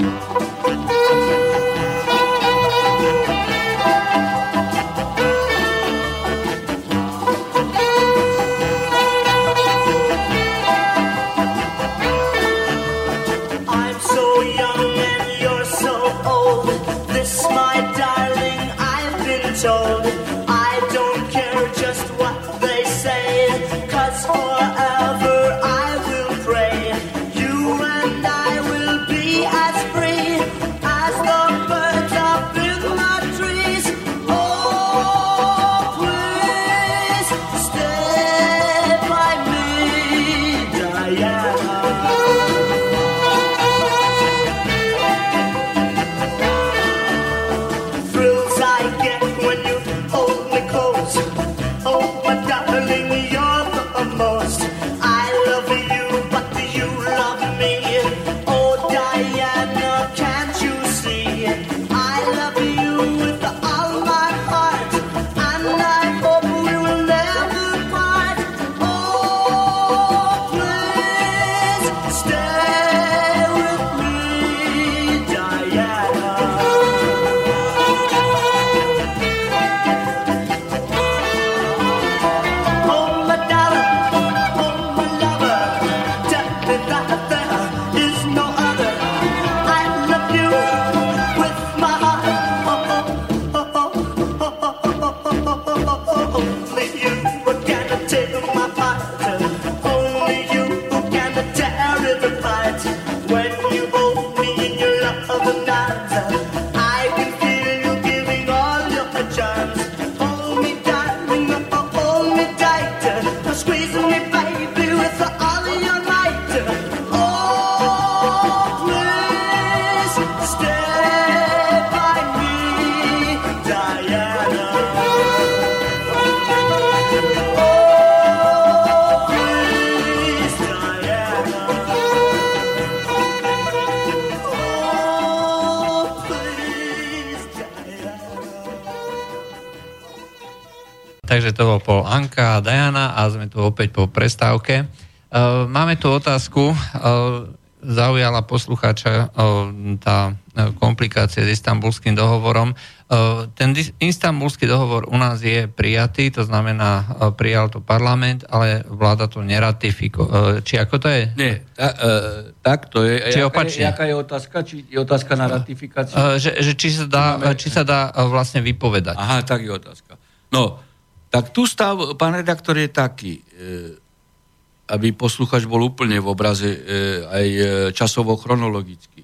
Prestávke. Uh, máme tu otázku, uh, zaujala poslucháča uh, tá komplikácia s istambulským dohovorom. Ten istambulský dohovor u nás je prijatý, to znamená, prijal to parlament, ale vláda to neratifikuje. Či ako to je? Nie, ta, uh, tak to je. Či jaká opačne? Je, jaká je otázka? Či je otázka na ratifikáciu? Že, že či sa dá, či sa dá vlastne vypovedať. Aha, tak je otázka. No, tak tu stav, pán redaktor, je taký, e, aby posluchač bol úplne v obraze e, aj e, časovo chronologicky.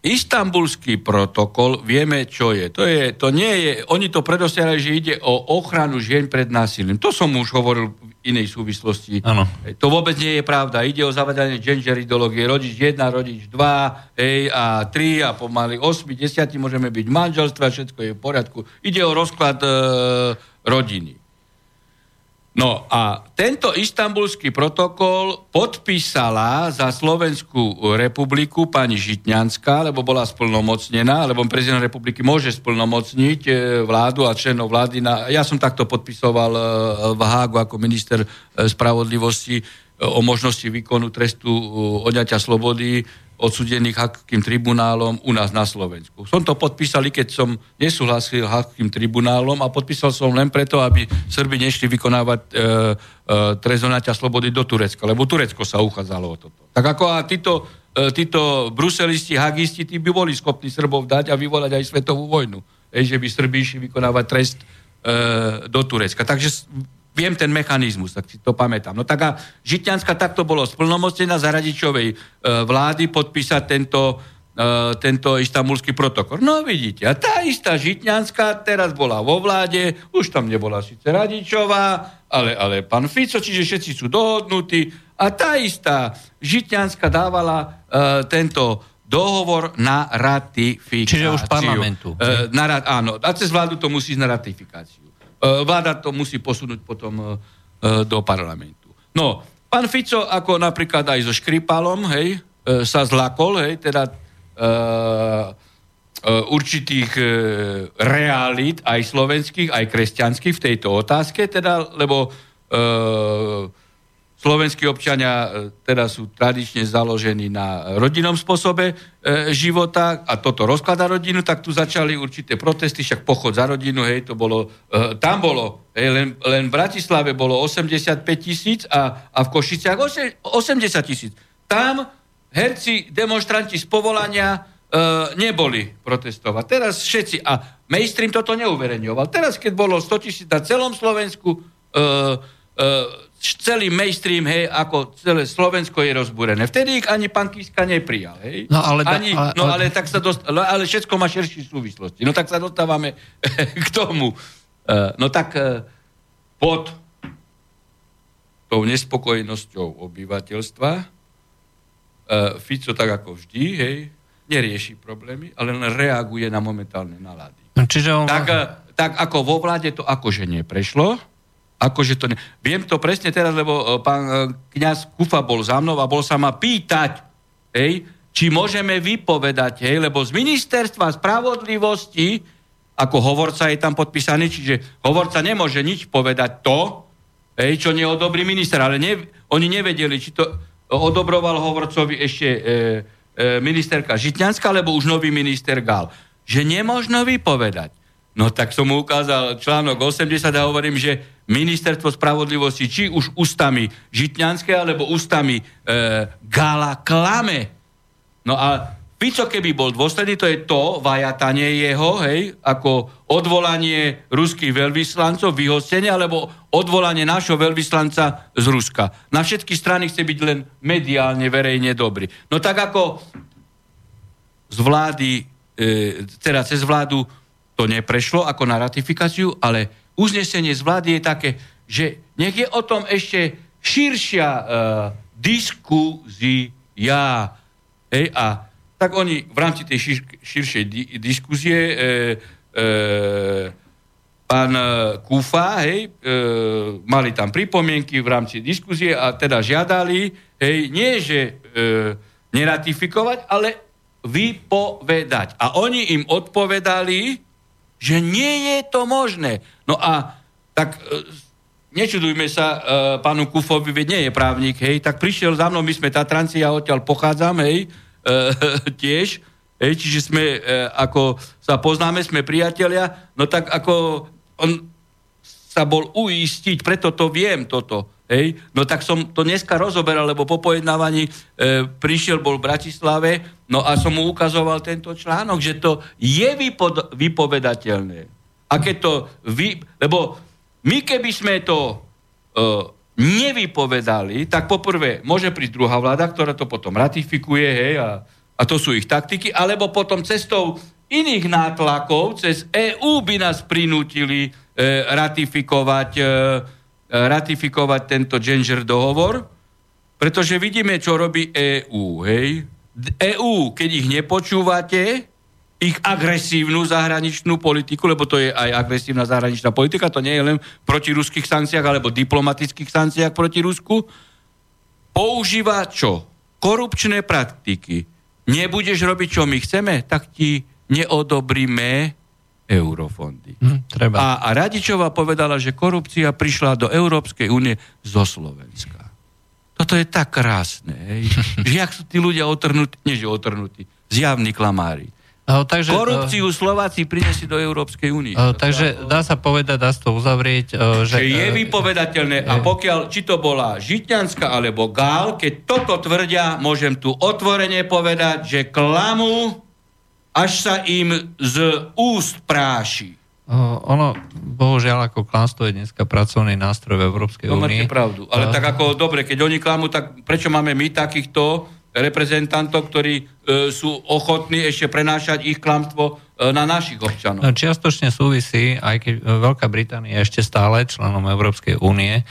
Istambulský protokol, vieme, čo je. To, je, to nie je, oni to predostierali, že ide o ochranu žien pred násilím. To som už hovoril v inej súvislosti. Ano. To vôbec nie je pravda. Ide o zavedanie gender ideológie. Rodič 1, rodič 2, hej, a 3 a pomaly 8, 10 môžeme byť v manželstve, všetko je v poriadku. Ide o rozklad e, rodiny. No a tento istambulský protokol podpísala za Slovenskú republiku pani Žitňanská, lebo bola splnomocnená, lebo prezident republiky môže splnomocniť e, vládu a členov vlády. Na, ja som takto podpisoval e, v Hágu ako minister e, spravodlivosti o možnosti výkonu trestu odňatia slobody odsudených Hakským tribunálom u nás na Slovensku. Som to podpísal, keď som nesúhlasil Hakským tribunálom a podpísal som len preto, aby Srbi nešli vykonávať e, e, trezonaťa slobody do Turecka, lebo Turecko sa uchádzalo o toto. Tak ako a títo, e, títo bruselisti, hagisti, tí by boli schopní Srbov dať a vyvolať aj svetovú vojnu. E, že by Srbi išli vykonávať trest e, do Turecka. Takže viem ten mechanizmus, tak si to pamätám. No tak a Žitňanská takto bolo splnomocnená za radičovej e, vlády podpísať tento, e, tento istambulský protokol. No vidíte, a tá istá Žitňanská teraz bola vo vláde, už tam nebola síce radičová, ale, ale pán Fico, čiže všetci sú dohodnutí a tá istá Žitňanská dávala e, tento dohovor na ratifikáciu. Čiže už parlamentu. E, na, áno, a cez vládu to musí ísť na ratifikáciu. E, vláda to musí posunúť potom e, e, do parlamentu. No, pán Fico, ako napríklad aj so Škripalom, hej, sa zlakol, hej, teda určitých realít, aj slovenských, aj kresťanských v tejto otázke, teda, lebo Slovenskí občania e, teda sú tradične založení na rodinnom spôsobe e, života a toto rozklada rodinu, tak tu začali určité protesty, však pochod za rodinu, hej, to bolo, e, tam bolo, hej, len, len v Bratislave bolo 85 tisíc a, a v Košiciach 80 tisíc. Tam herci, demonstranti z povolania e, neboli protestovať. Teraz všetci, a mainstream toto neuverejňoval. Teraz, keď bolo 100 tisíc na celom Slovensku, e, e, celý mainstream, hej, ako celé Slovensko je rozbúrené. Vtedy ich ani pán Kiska neprijal, hej. No ale, ani, ale, no, ale, tak sa dost, ale všetko má širší súvislosti. No tak sa dostávame k tomu. Uh, no tak uh, pod tou nespokojnosťou obyvateľstva uh, Fico tak ako vždy, hej, nerieši problémy, ale len reaguje na momentálne nálady. No, čiže on... tak, tak ako vo vláde to akože neprešlo, Akože to ne... Viem to presne teraz, lebo e, pán e, kňaz Kufa bol za mnou a bol sa ma pýtať, hej, či môžeme vypovedať, hej, lebo z ministerstva spravodlivosti, ako hovorca je tam podpísaný, čiže hovorca nemôže nič povedať to, hej, čo neodobrí minister, ale ne, oni nevedeli, či to odobroval hovorcovi ešte e, e, ministerka Žitňanská, alebo už nový minister Gal. Že nemožno vypovedať. No tak som mu ukázal článok 80 a hovorím, že ministerstvo spravodlivosti, či už ústami Žitňanské, alebo ústami e, Gala klame. No a Fico keby bol dôsledný, to je to vajatanie jeho, hej, ako odvolanie ruských veľvyslancov, vyhostenie, alebo odvolanie nášho veľvyslanca z Ruska. Na všetky strany chce byť len mediálne, verejne dobrý. No tak ako z vlády, e, teda cez vládu to neprešlo ako na ratifikáciu, ale uznesenie z vlády je také, že nech je o tom ešte širšia e, diskuzia. Hej, a tak oni v rámci tej šir, širšej di, diskuzie e, e, pán Kufa, hej, e, mali tam pripomienky v rámci diskuzie a teda žiadali, hej, nie že e, neratifikovať, ale vypovedať. A oni im odpovedali, že nie je to možné. No a tak e, nečudujme sa e, pánu Kufovi, veď nie je právnik, hej, tak prišiel za mnou, my sme Tatranci, ja odtiaľ pochádzam, hej, E, tiež, hej, čiže sme, e, ako sa poznáme, sme priatelia, no tak ako on sa bol uistiť, preto to viem toto, hej, no tak som to dneska rozoberal, lebo po pojednávaní e, prišiel, bol v Bratislave, no a som mu ukazoval tento článok, že to je vypod, vypovedateľné. A keď to vy, lebo my keby sme to e, nevypovedali, tak poprvé môže prísť druhá vláda, ktorá to potom ratifikuje, hej, a, a to sú ich taktiky, alebo potom cestou iných nátlakov, cez EÚ by nás prinútili e, ratifikovať, e, ratifikovať tento gender dohovor, pretože vidíme, čo robí EÚ, hej. EÚ, keď ich nepočúvate, ich agresívnu zahraničnú politiku, lebo to je aj agresívna zahraničná politika, to nie je len proti ruských sankciách alebo diplomatických sankciách proti Rusku, používa čo? Korupčné praktiky. Nebudeš robiť, čo my chceme, tak ti neodobríme eurofondy. Hm, treba. A, a Radičová povedala, že korupcia prišla do Európskej únie zo Slovenska. Toto je tak krásne, hej? že jak sú tí ľudia otrhnutí, nie že otrhnutí, zjavní klamári. Uh, takže, Korupciu uh, Slováci priniesli do Európskej únie. Uh, takže dá sa povedať, dá sa to uzavrieť, uh, že... že je vypovedateľné a pokiaľ, či to bola Žitňanská alebo Gál, keď toto tvrdia, môžem tu otvorene povedať, že klamu, až sa im z úst práši. Uh, ono, bohužiaľ, ako klamstvo je dneska pracovný nástroj v Európskej únii. To máte pravdu. Ale uh, tak ako, dobre, keď oni klamú, tak prečo máme my takýchto reprezentantov, ktorí e, sú ochotní ešte prenášať ich klamstvo e, na našich občanov. No, čiastočne súvisí, aj keď Veľká Británia je ešte stále členom Európskej únie, e,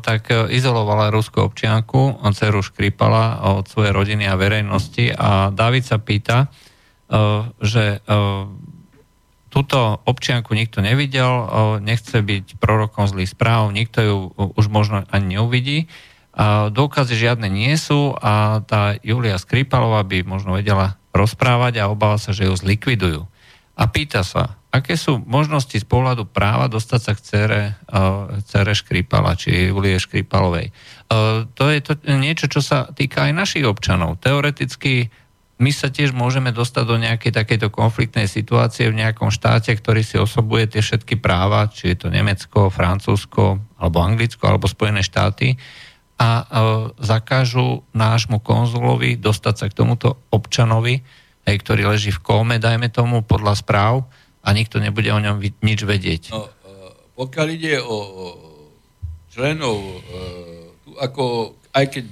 tak e, izolovala ruskú občianku, dceru Škripala od svojej rodiny a verejnosti a David sa pýta, e, že e, túto občianku nikto nevidel, nechce byť prorokom zlých správ, nikto ju už možno ani neuvidí Dôkazy žiadne nie sú a tá Julia Skripalová by možno vedela rozprávať a obáva sa, že ju zlikvidujú. A pýta sa, aké sú možnosti z pohľadu práva dostať sa k cere, cere Škripala, či Julie Škripalovej. To je to niečo, čo sa týka aj našich občanov. Teoreticky my sa tiež môžeme dostať do nejakej takejto konfliktnej situácie v nejakom štáte, ktorý si osobuje tie všetky práva, či je to Nemecko, Francúzsko, alebo Anglicko, alebo Spojené štáty a e, zakážu nášmu konzulovi dostať sa k tomuto občanovi, hej, ktorý leží v kóme, dajme tomu, podľa správ a nikto nebude o ňom nič vedieť. No, e, pokiaľ ide o členov, e, tu ako, aj keď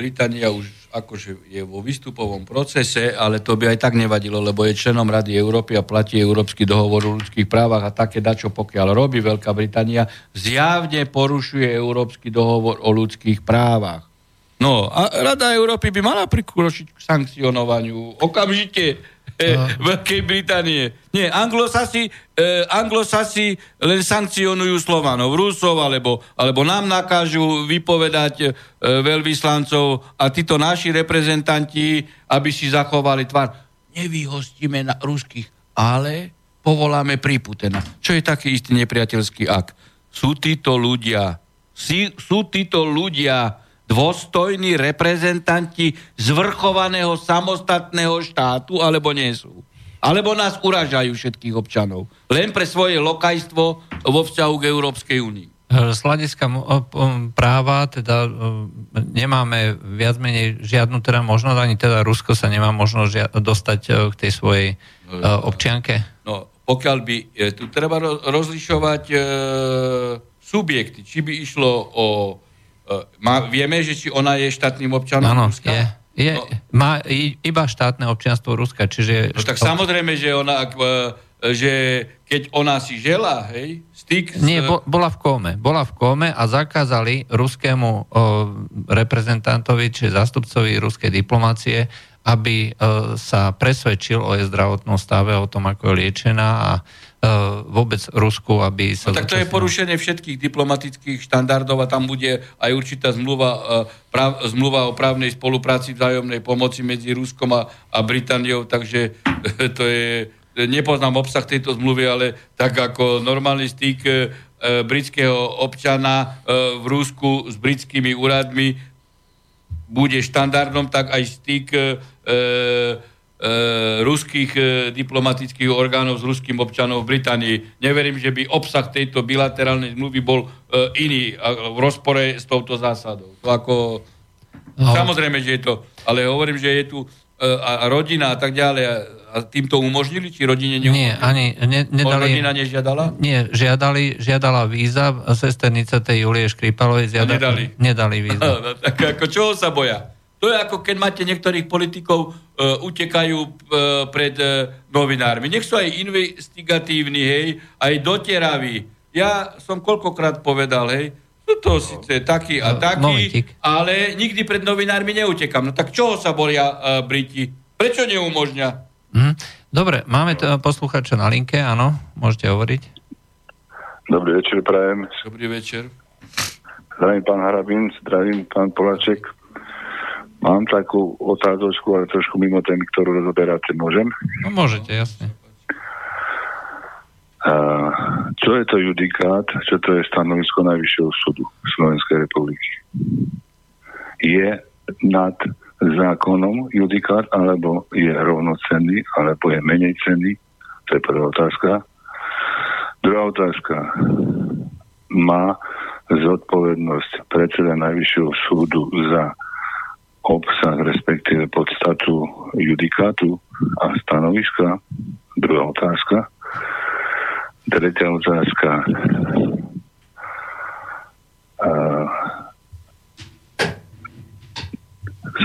Británia už akože je vo výstupovom procese, ale to by aj tak nevadilo, lebo je členom Rady Európy a platí Európsky dohovor o ľudských právach a také dačo, pokiaľ robí Veľká Británia, zjavne porušuje Európsky dohovor o ľudských právach. No a Rada Európy by mala prikročiť k sankcionovaniu okamžite no. Veľkej Británie. Nie, anglosasi, eh, anglosasi len sankcionujú Slovanov, Rusov, alebo, alebo nám nakážu vypovedať eh, veľvyslancov a títo naši reprezentanti, aby si zachovali tvar. Nevyhostíme na ruských, ale povoláme Priputena. Čo je taký istý nepriateľský akt? Sú títo ľudia, si, sú títo ľudia dôstojní reprezentanti zvrchovaného samostatného štátu, alebo nie sú. Alebo nás uražajú všetkých občanov. Len pre svoje lokajstvo vo vzťahu k Európskej únii. Z hľadiska práva teda nemáme viac menej žiadnu teda možnosť, ani teda Rusko sa nemá možnosť dostať k tej svojej občianke? No, pokiaľ by, tu treba rozlišovať e, subjekty, či by išlo o, e, má, vieme, že či ona je štátnym občanom Áno, Ruska? je. je no. Má iba štátne občianstvo Ruska, čiže... No, tak samozrejme, že ona, ak, e, že keď ona si žela, hej, styk... S... Nie, bo, bola v kóme. Bola v kóme a zakázali ruskému o, reprezentantovi, či zástupcovi ruskej diplomácie, aby e, sa presvedčil o jej zdravotnom stave, o tom, ako je liečená a e, vôbec Rusku, aby sa... No, tak to je porušenie všetkých diplomatických štandardov a tam bude aj určitá zmluva, e, prav, zmluva o právnej spolupráci, vzájomnej pomoci medzi Ruskom a, a Britániou, takže to je... Nepoznám obsah tejto zmluvy, ale tak ako normálny styk britského občana v Rusku s britskými úradmi bude štandardom, tak aj styk e, e, ruských e, diplomatických orgánov s ruským občanom v Británii. Neverím, že by obsah tejto bilaterálnej zmluvy bol e, iný a v rozpore s touto zásadou. To ako, no. Samozrejme, že je to, ale hovorím, že je tu e, a rodina a tak ďalej. A, tým to umožnili, či rodine neumožnili? Nie, ani ne, nedali... Rodina nežiadala? Nie, žiadali, žiadala víza sesternica tej Julie Škripalovej. Žiadali, nedali? Nedali víza. No, tak ako čoho sa boja? To je ako keď máte niektorých politikov uh, utekajú uh, pred uh, novinármi. Nech sú aj investigatívni, hej, aj dotieraví. Ja som koľkokrát povedal, hej, sú to síce taký a taký, Momentík. ale nikdy pred novinármi neutekám. No tak čoho sa boria uh, Briti? Prečo neumožňa? Mm. Dobre, máme to posluchača na linke, áno, môžete hovoriť. Dobrý večer, prajem. Dobrý večer. Zdravím pán Harabin, zdravím pán Polaček. Mám takú otázočku, ale trošku mimo témy, ktorú rozoberáte. Môžem? No môžete, jasne. A, čo je to judikát? Čo to je stanovisko Najvyššieho súdu Slovenskej republiky? Je nad zákonom judikát, alebo je rovnocenný, alebo je menej cenný? To je prvá otázka. Druhá otázka. Má zodpovednosť predseda Najvyššieho súdu za obsah, respektíve podstatu judikátu a stanoviska. Druhá otázka. Tretia otázka. A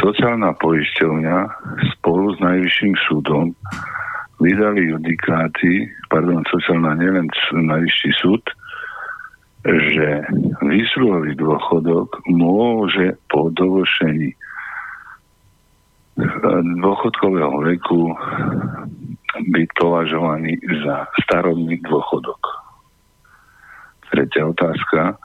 sociálna poisťovňa spolu s Najvyšším súdom vydali judikáty, pardon, sociálna, nielen Najvyšší súd, že výsluhový dôchodok môže po dovršení dôchodkového veku byť považovaný za starobný dôchodok. Tretia otázka.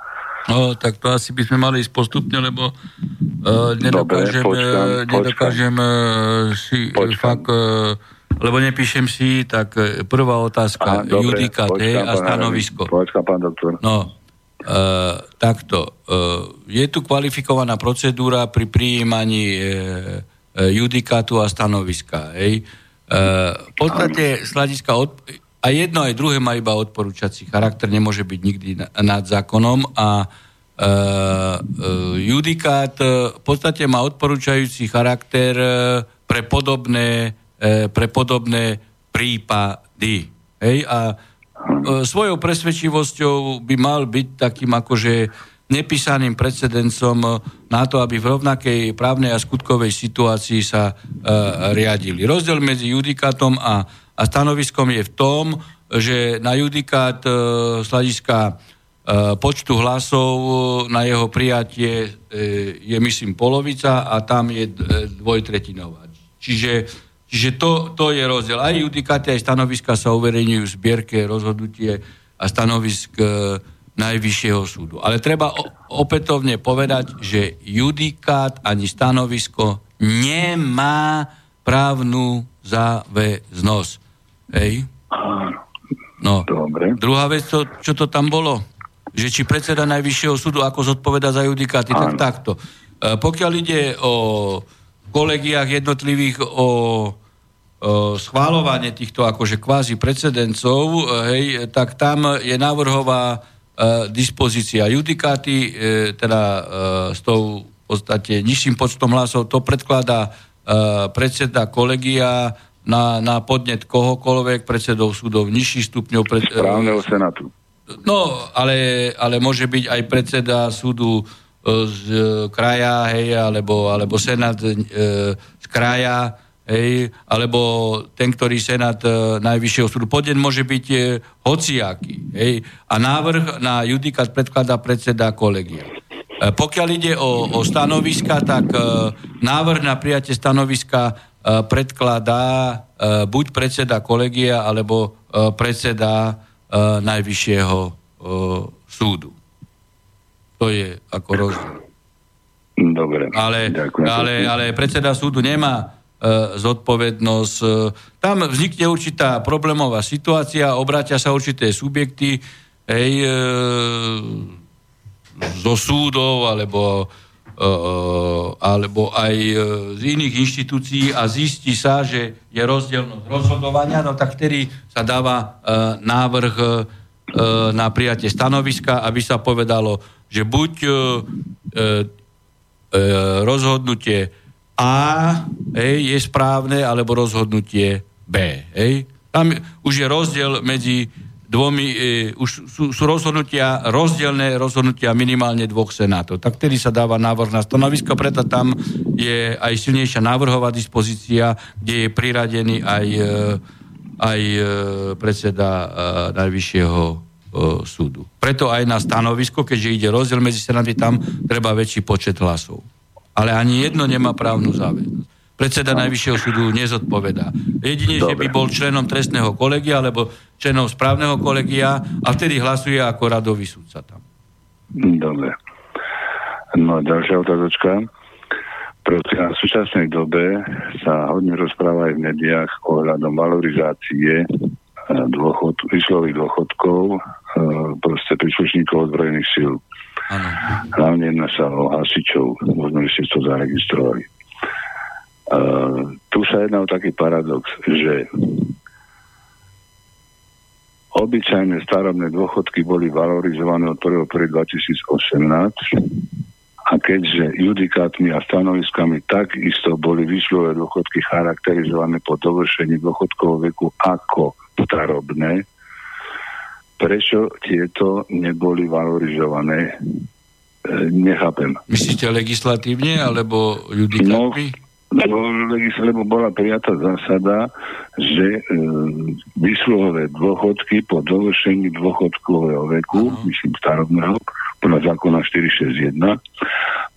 No, tak to asi by sme mali ísť postupne, lebo uh, nedokážem, Dobre, počkám, nedokážem počkám. si počkám. fakt, uh, lebo nepíšem si, tak prvá otázka, Aha, judikát a stanovisko. Počkám, pán doktor. No, uh, takto. Uh, je tu kvalifikovaná procedúra pri prijímaní uh, E, judikátu a stanoviska. Hej. E, v podstate z hľadiska od, a jedno aj druhé má iba odporúčací charakter, nemôže byť nikdy nad zákonom a e, judikát v podstate má odporúčajúci charakter pre podobné, pre podobné prípady. Hej? A svojou presvedčivosťou by mal byť takým akože nepísaným precedencom na to, aby v rovnakej právnej a skutkovej situácii sa e, riadili. Rozdiel medzi judikátom a, a stanoviskom je v tom, že na judikát e, z hľadiska e, počtu hlasov na jeho prijatie e, je myslím polovica a tam je dvojtretinová. Čiže, čiže to, to je rozdiel. Aj judikáty, aj stanoviska sa uverejňujú v zbierke rozhodnutie a stanovisk e, Najvyššieho súdu. Ale treba opätovne povedať, že judikát ani stanovisko nemá právnu záväznosť. Hej? No. Dobre. Druhá vec, čo, čo to tam bolo? Že či predseda Najvyššieho súdu ako zodpoveda za judikáty, tak takto. E, pokiaľ ide o kolegiách jednotlivých o, o schváľovanie týchto akože kvázi precedencov, hej, tak tam je návrhová dispozícia judikáty, teda s tou v podstate nižším počtom hlasov, to predkladá predseda kolegia na, na podnet kohokoľvek, predsedov súdov nižších stupňov. Pred, Správneho senátu. No, ale, ale môže byť aj predseda súdu z kraja, hej, alebo, alebo senát e, z kraja, hej, alebo ten, ktorý senát e, Najvyššieho súdu. Podien môže byť e, hociaký. Hej, a návrh na judikát predkladá predseda kolegia. E, pokiaľ ide o, o stanoviska, tak e, návrh na prijatie stanoviska e, predkladá buď predseda kolegia, alebo predseda Najvyššieho súdu. To je ako rozdiel. Dobre. Ale, ale, ale predseda súdu nemá zodpovednosť. Tam vznikne určitá problémová situácia, obrátia sa určité subjekty hej, e, zo súdov alebo, alebo aj z iných inštitúcií a zistí sa, že je rozdielnosť rozhodovania, no tak vtedy sa dáva návrh na prijatie stanoviska, aby sa povedalo, že buď rozhodnutie a hej, je správne, alebo rozhodnutie B. Hej. Tam už je rozdiel medzi dvomi, e, už sú, sú rozhodnutia, rozdielne rozhodnutia minimálne dvoch senátov. Tak tedy sa dáva návrh na stanovisko, preto tam je aj silnejšia návrhová dispozícia, kde je priradený aj, e, aj e, predseda e, Najvyššieho súdu. Preto aj na stanovisko, keďže ide rozdiel medzi senáty, tam treba väčší počet hlasov ale ani jedno nemá právnu záväznosť. Predseda Najvyššieho súdu nezodpovedá. Jedine, Dobre. že by bol členom trestného kolegia alebo členom správneho kolegia a vtedy hlasuje ako radový súdca tam. Dobre. No a ďalšia otázočka. Prosím, v súčasnej dobe sa hodne rozpráva aj v médiách ohľadom valorizácie e, dôchod, výslových dôchodkov e, proste príslušníkov ozbrojených síl. Ano. Hlavne jedná sa o hasičov, možno, že ste to zaregistrovali. Uh, tu sa jedná o taký paradox, že obyčajné starobné dôchodky boli valorizované od 1.1.2018 a keďže judikátmi a stanoviskami takisto boli vyšľové dôchodky charakterizované po dovršení dôchodkového veku ako starobné, prečo tieto neboli valorizované, e, nechápem. Myslíte legislatívne alebo judikátmi? No, lebo, lebo bola prijatá zásada, že e, vysluhové dôchodky po dovršení dôchodkového veku, ano. myslím starobného, podľa zákona 461,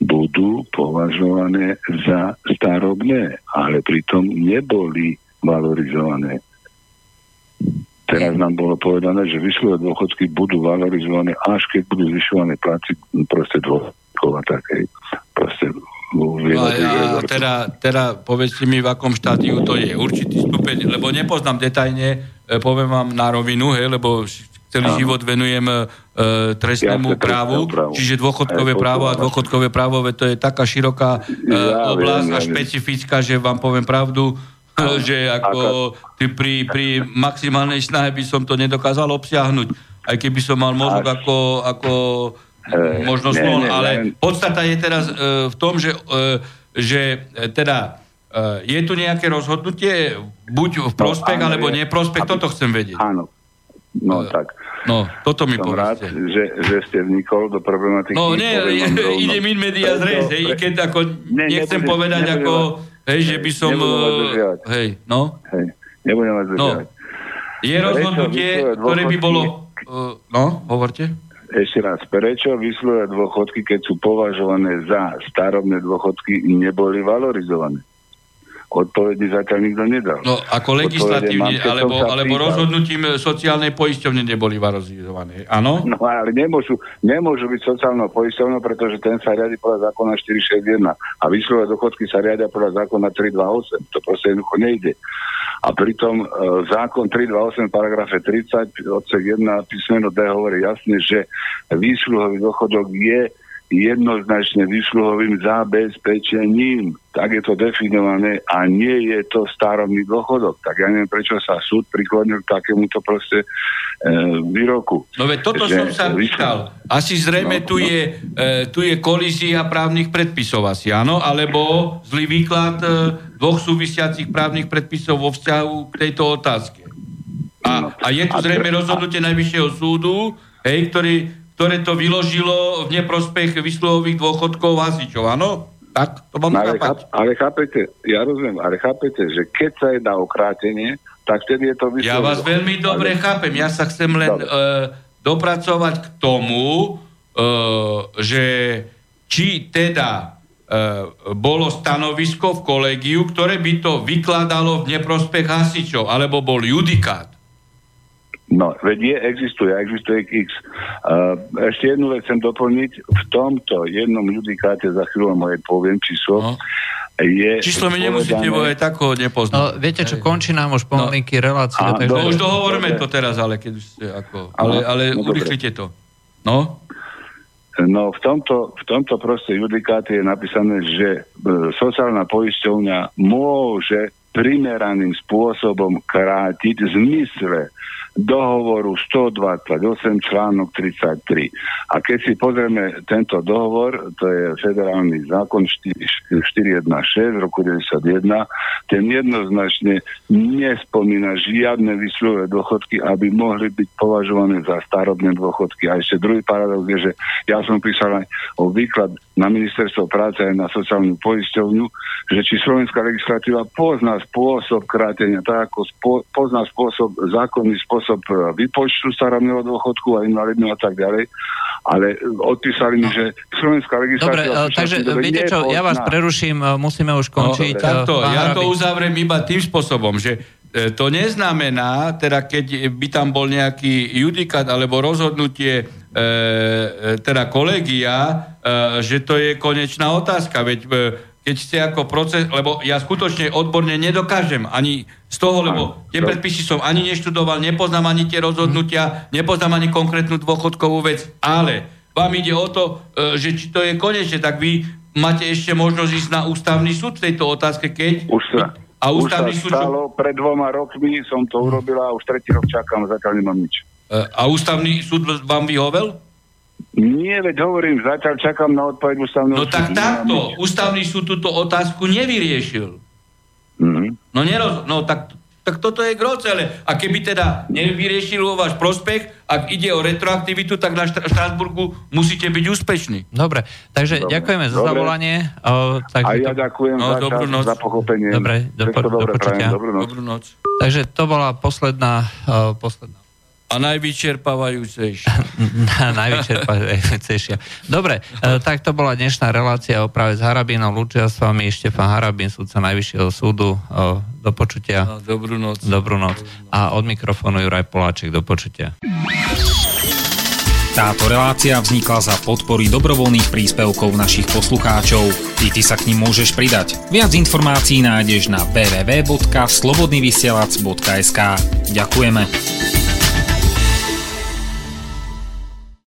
budú považované za starobné, ale pritom neboli valorizované. Teraz nám bolo povedané, že vyšlové dôchodky budú valorizované, až keď budú zvyšované platy proste dôchodkov a takej. Proste no a teda, teda povedzte mi, v akom štádiu to je. Určitý stupeň, lebo nepoznám detajne, e, poviem vám na rovinu, hej, lebo celý Áno. život venujem e, trestnému právu, právu, čiže dôchodkové právo a dôchodkové právo, to je taká široká e, ja, oblasť viem, a špecifická, že vám poviem pravdu, že ako ty pri, pri maximálnej snahe by som to nedokázal obsiahnuť, aj keby som mal mozog ako, ako e, možno slon, ale podstata je teraz e, v tom, že, e, že e, teda e, je tu nejaké rozhodnutie, buď v prospech, no, alebo neprospech, toto chcem vedieť. Áno, no e, tak. No, toto mi Som povedzte. rád, že, že ste vnikol do problematiky. No nie, ide mi media zrejť, keď ako, ne, nechcem povedať ako Hej, že by som... Uh, hej, no? Hej, nebudem vás no. Je rozhodnutie, ktoré by bolo... Uh, no, hovorte. Ešte raz, prečo vyslúhové dôchodky, keď sú považované za starobné dôchodky, neboli valorizované? Odpovedi zatiaľ nikto nedal. No ako legislatívne, alebo, alebo rozhodnutím sociálnej poisťovne neboli valorizované, áno? No ale nemôžu, nemôžu byť sociálnou poisťovnou, pretože ten sa riadi podľa zákona 461 a výslové dochodky sa riadia podľa zákona 328. To proste jednoducho nejde. A pritom e, zákon 328 paragrafe 30 odsek 1 písmeno D hovorí jasne, že výsluhový dochodok je jednoznačne výsluhovým zabezpečením. Tak je to definované a nie je to starobný dôchodok. Tak ja neviem, prečo sa súd priklonil k takémuto proste e, výroku. No veď toto že, som sa pýtal. Asi zrejme no, tu, no. Je, e, tu je kolízia právnych predpisov asi, áno? Alebo zlý výklad e, dvoch súvisiacich právnych predpisov vo vzťahu k tejto otázke. A, no. a je tu zrejme rozhodnutie Najvyššieho súdu, hej, ktorý, ktoré to vyložilo v neprospech vysluhových dôchodkov hasičov, áno? Tak, to mám no, ale, chápať. ale chápete, ja rozumiem, ale chápete, že keď sa jedná o krátenie, tak vtedy je to vyslovilo. Ja vás veľmi dobre ale... chápem, ja sa chcem len uh, dopracovať k tomu, uh, že či teda uh, bolo stanovisko v kolegiu, ktoré by to vykladalo v neprospech hasičov, alebo bol judikát. No, veď je, existuje, existuje X. Uh, ešte jednu vec chcem doplniť. V tomto jednom judikáte, za chvíľu moje poviem číslo, no. je... Číslo mi nemusíte povedať, tak ho nepoznám. No, viete čo, končí nám už pomalinky no. relácie. A, takže... No už dohovoríme to teraz, ale keď ste ako... Ale, ale no, urychlite to. No? No v tomto, v tomto proste judikáte je napísané, že e, sociálna poisťovňa môže primeraným spôsobom krátiť v zmysle dohovoru 128 článok 33. A keď si pozrieme tento dohovor, to je federálny zákon 416 roku 91, ten jednoznačne nespomína žiadne vysluhové dôchodky, aby mohli byť považované za starobné dôchodky. A ešte druhý paradox je, že ja som písal aj o výklad na ministerstvo práce aj na sociálnu poisťovňu, že či slovenská legislatíva pozná spôsob krátenia, tak ako spo, pozná spôsob, zákonný spôsob e, vypočtu starobného dôchodku a invalidného a tak ďalej, ale odpísali mi, že slovenská legislatíva... Dobre, takže viete čo, ja vás preruším, e, musíme už no, končiť. No, takto, ja to uzavriem iba tým spôsobom, že e, to neznamená, teda keď by tam bol nejaký judikát alebo rozhodnutie E, e, teda kolegia, e, že to je konečná otázka. Veď e, keď ste ako proces, lebo ja skutočne odborne nedokážem ani z toho, lebo tie predpisy som ani neštudoval, nepoznám ani tie rozhodnutia, nepoznám ani konkrétnu dôchodkovú vec, ale vám ide o to, e, že či to je konečne, tak vy máte ešte možnosť ísť na ústavný súd v tejto otázke, keď... Už sa, a ústavný už sa súd... stalo, pred dvoma rokmi som to urobila a už tretí rok čakám, zatiaľ nemám nič. E, a ústavný súd vám vyhovel? Nie, veď hovorím, zatiaľ čakám na odpoveď ústavného súdu. No tak takto, ústavný súd túto otázku nevyriešil. Mm-hmm. No, neroz, no tak, tak toto je grocele. A keby teda nevyriešil vo váš prospech, ak ide o retroaktivitu, tak na Štrasburgu musíte byť úspešní. Dobre, takže dobre. ďakujeme za zavolanie. O, takže A ja to... ďakujem no, za, čas, noc. za pochopenie. Dobre, do, do počutia. Dobrú noc. Dobrú noc. Takže to bola posledná, uh, posledná a najvyčerpávajúcejšia. najvyčerpávajúcejšia. Dobre, e, tak to bola dnešná relácia o práve s Harabinom. Lúčia s vami Štefan Harabin, súdca Najvyššieho súdu. E, do počutia. A dobrú noc. Dobrú noc. A od mikrofónu Juraj Poláček. Do počutia. Táto relácia vznikla za podpory dobrovoľných príspevkov našich poslucháčov. Ty, ty sa k ním môžeš pridať. Viac informácií nájdeš na www.slobodnyvysielac.sk Ďakujeme.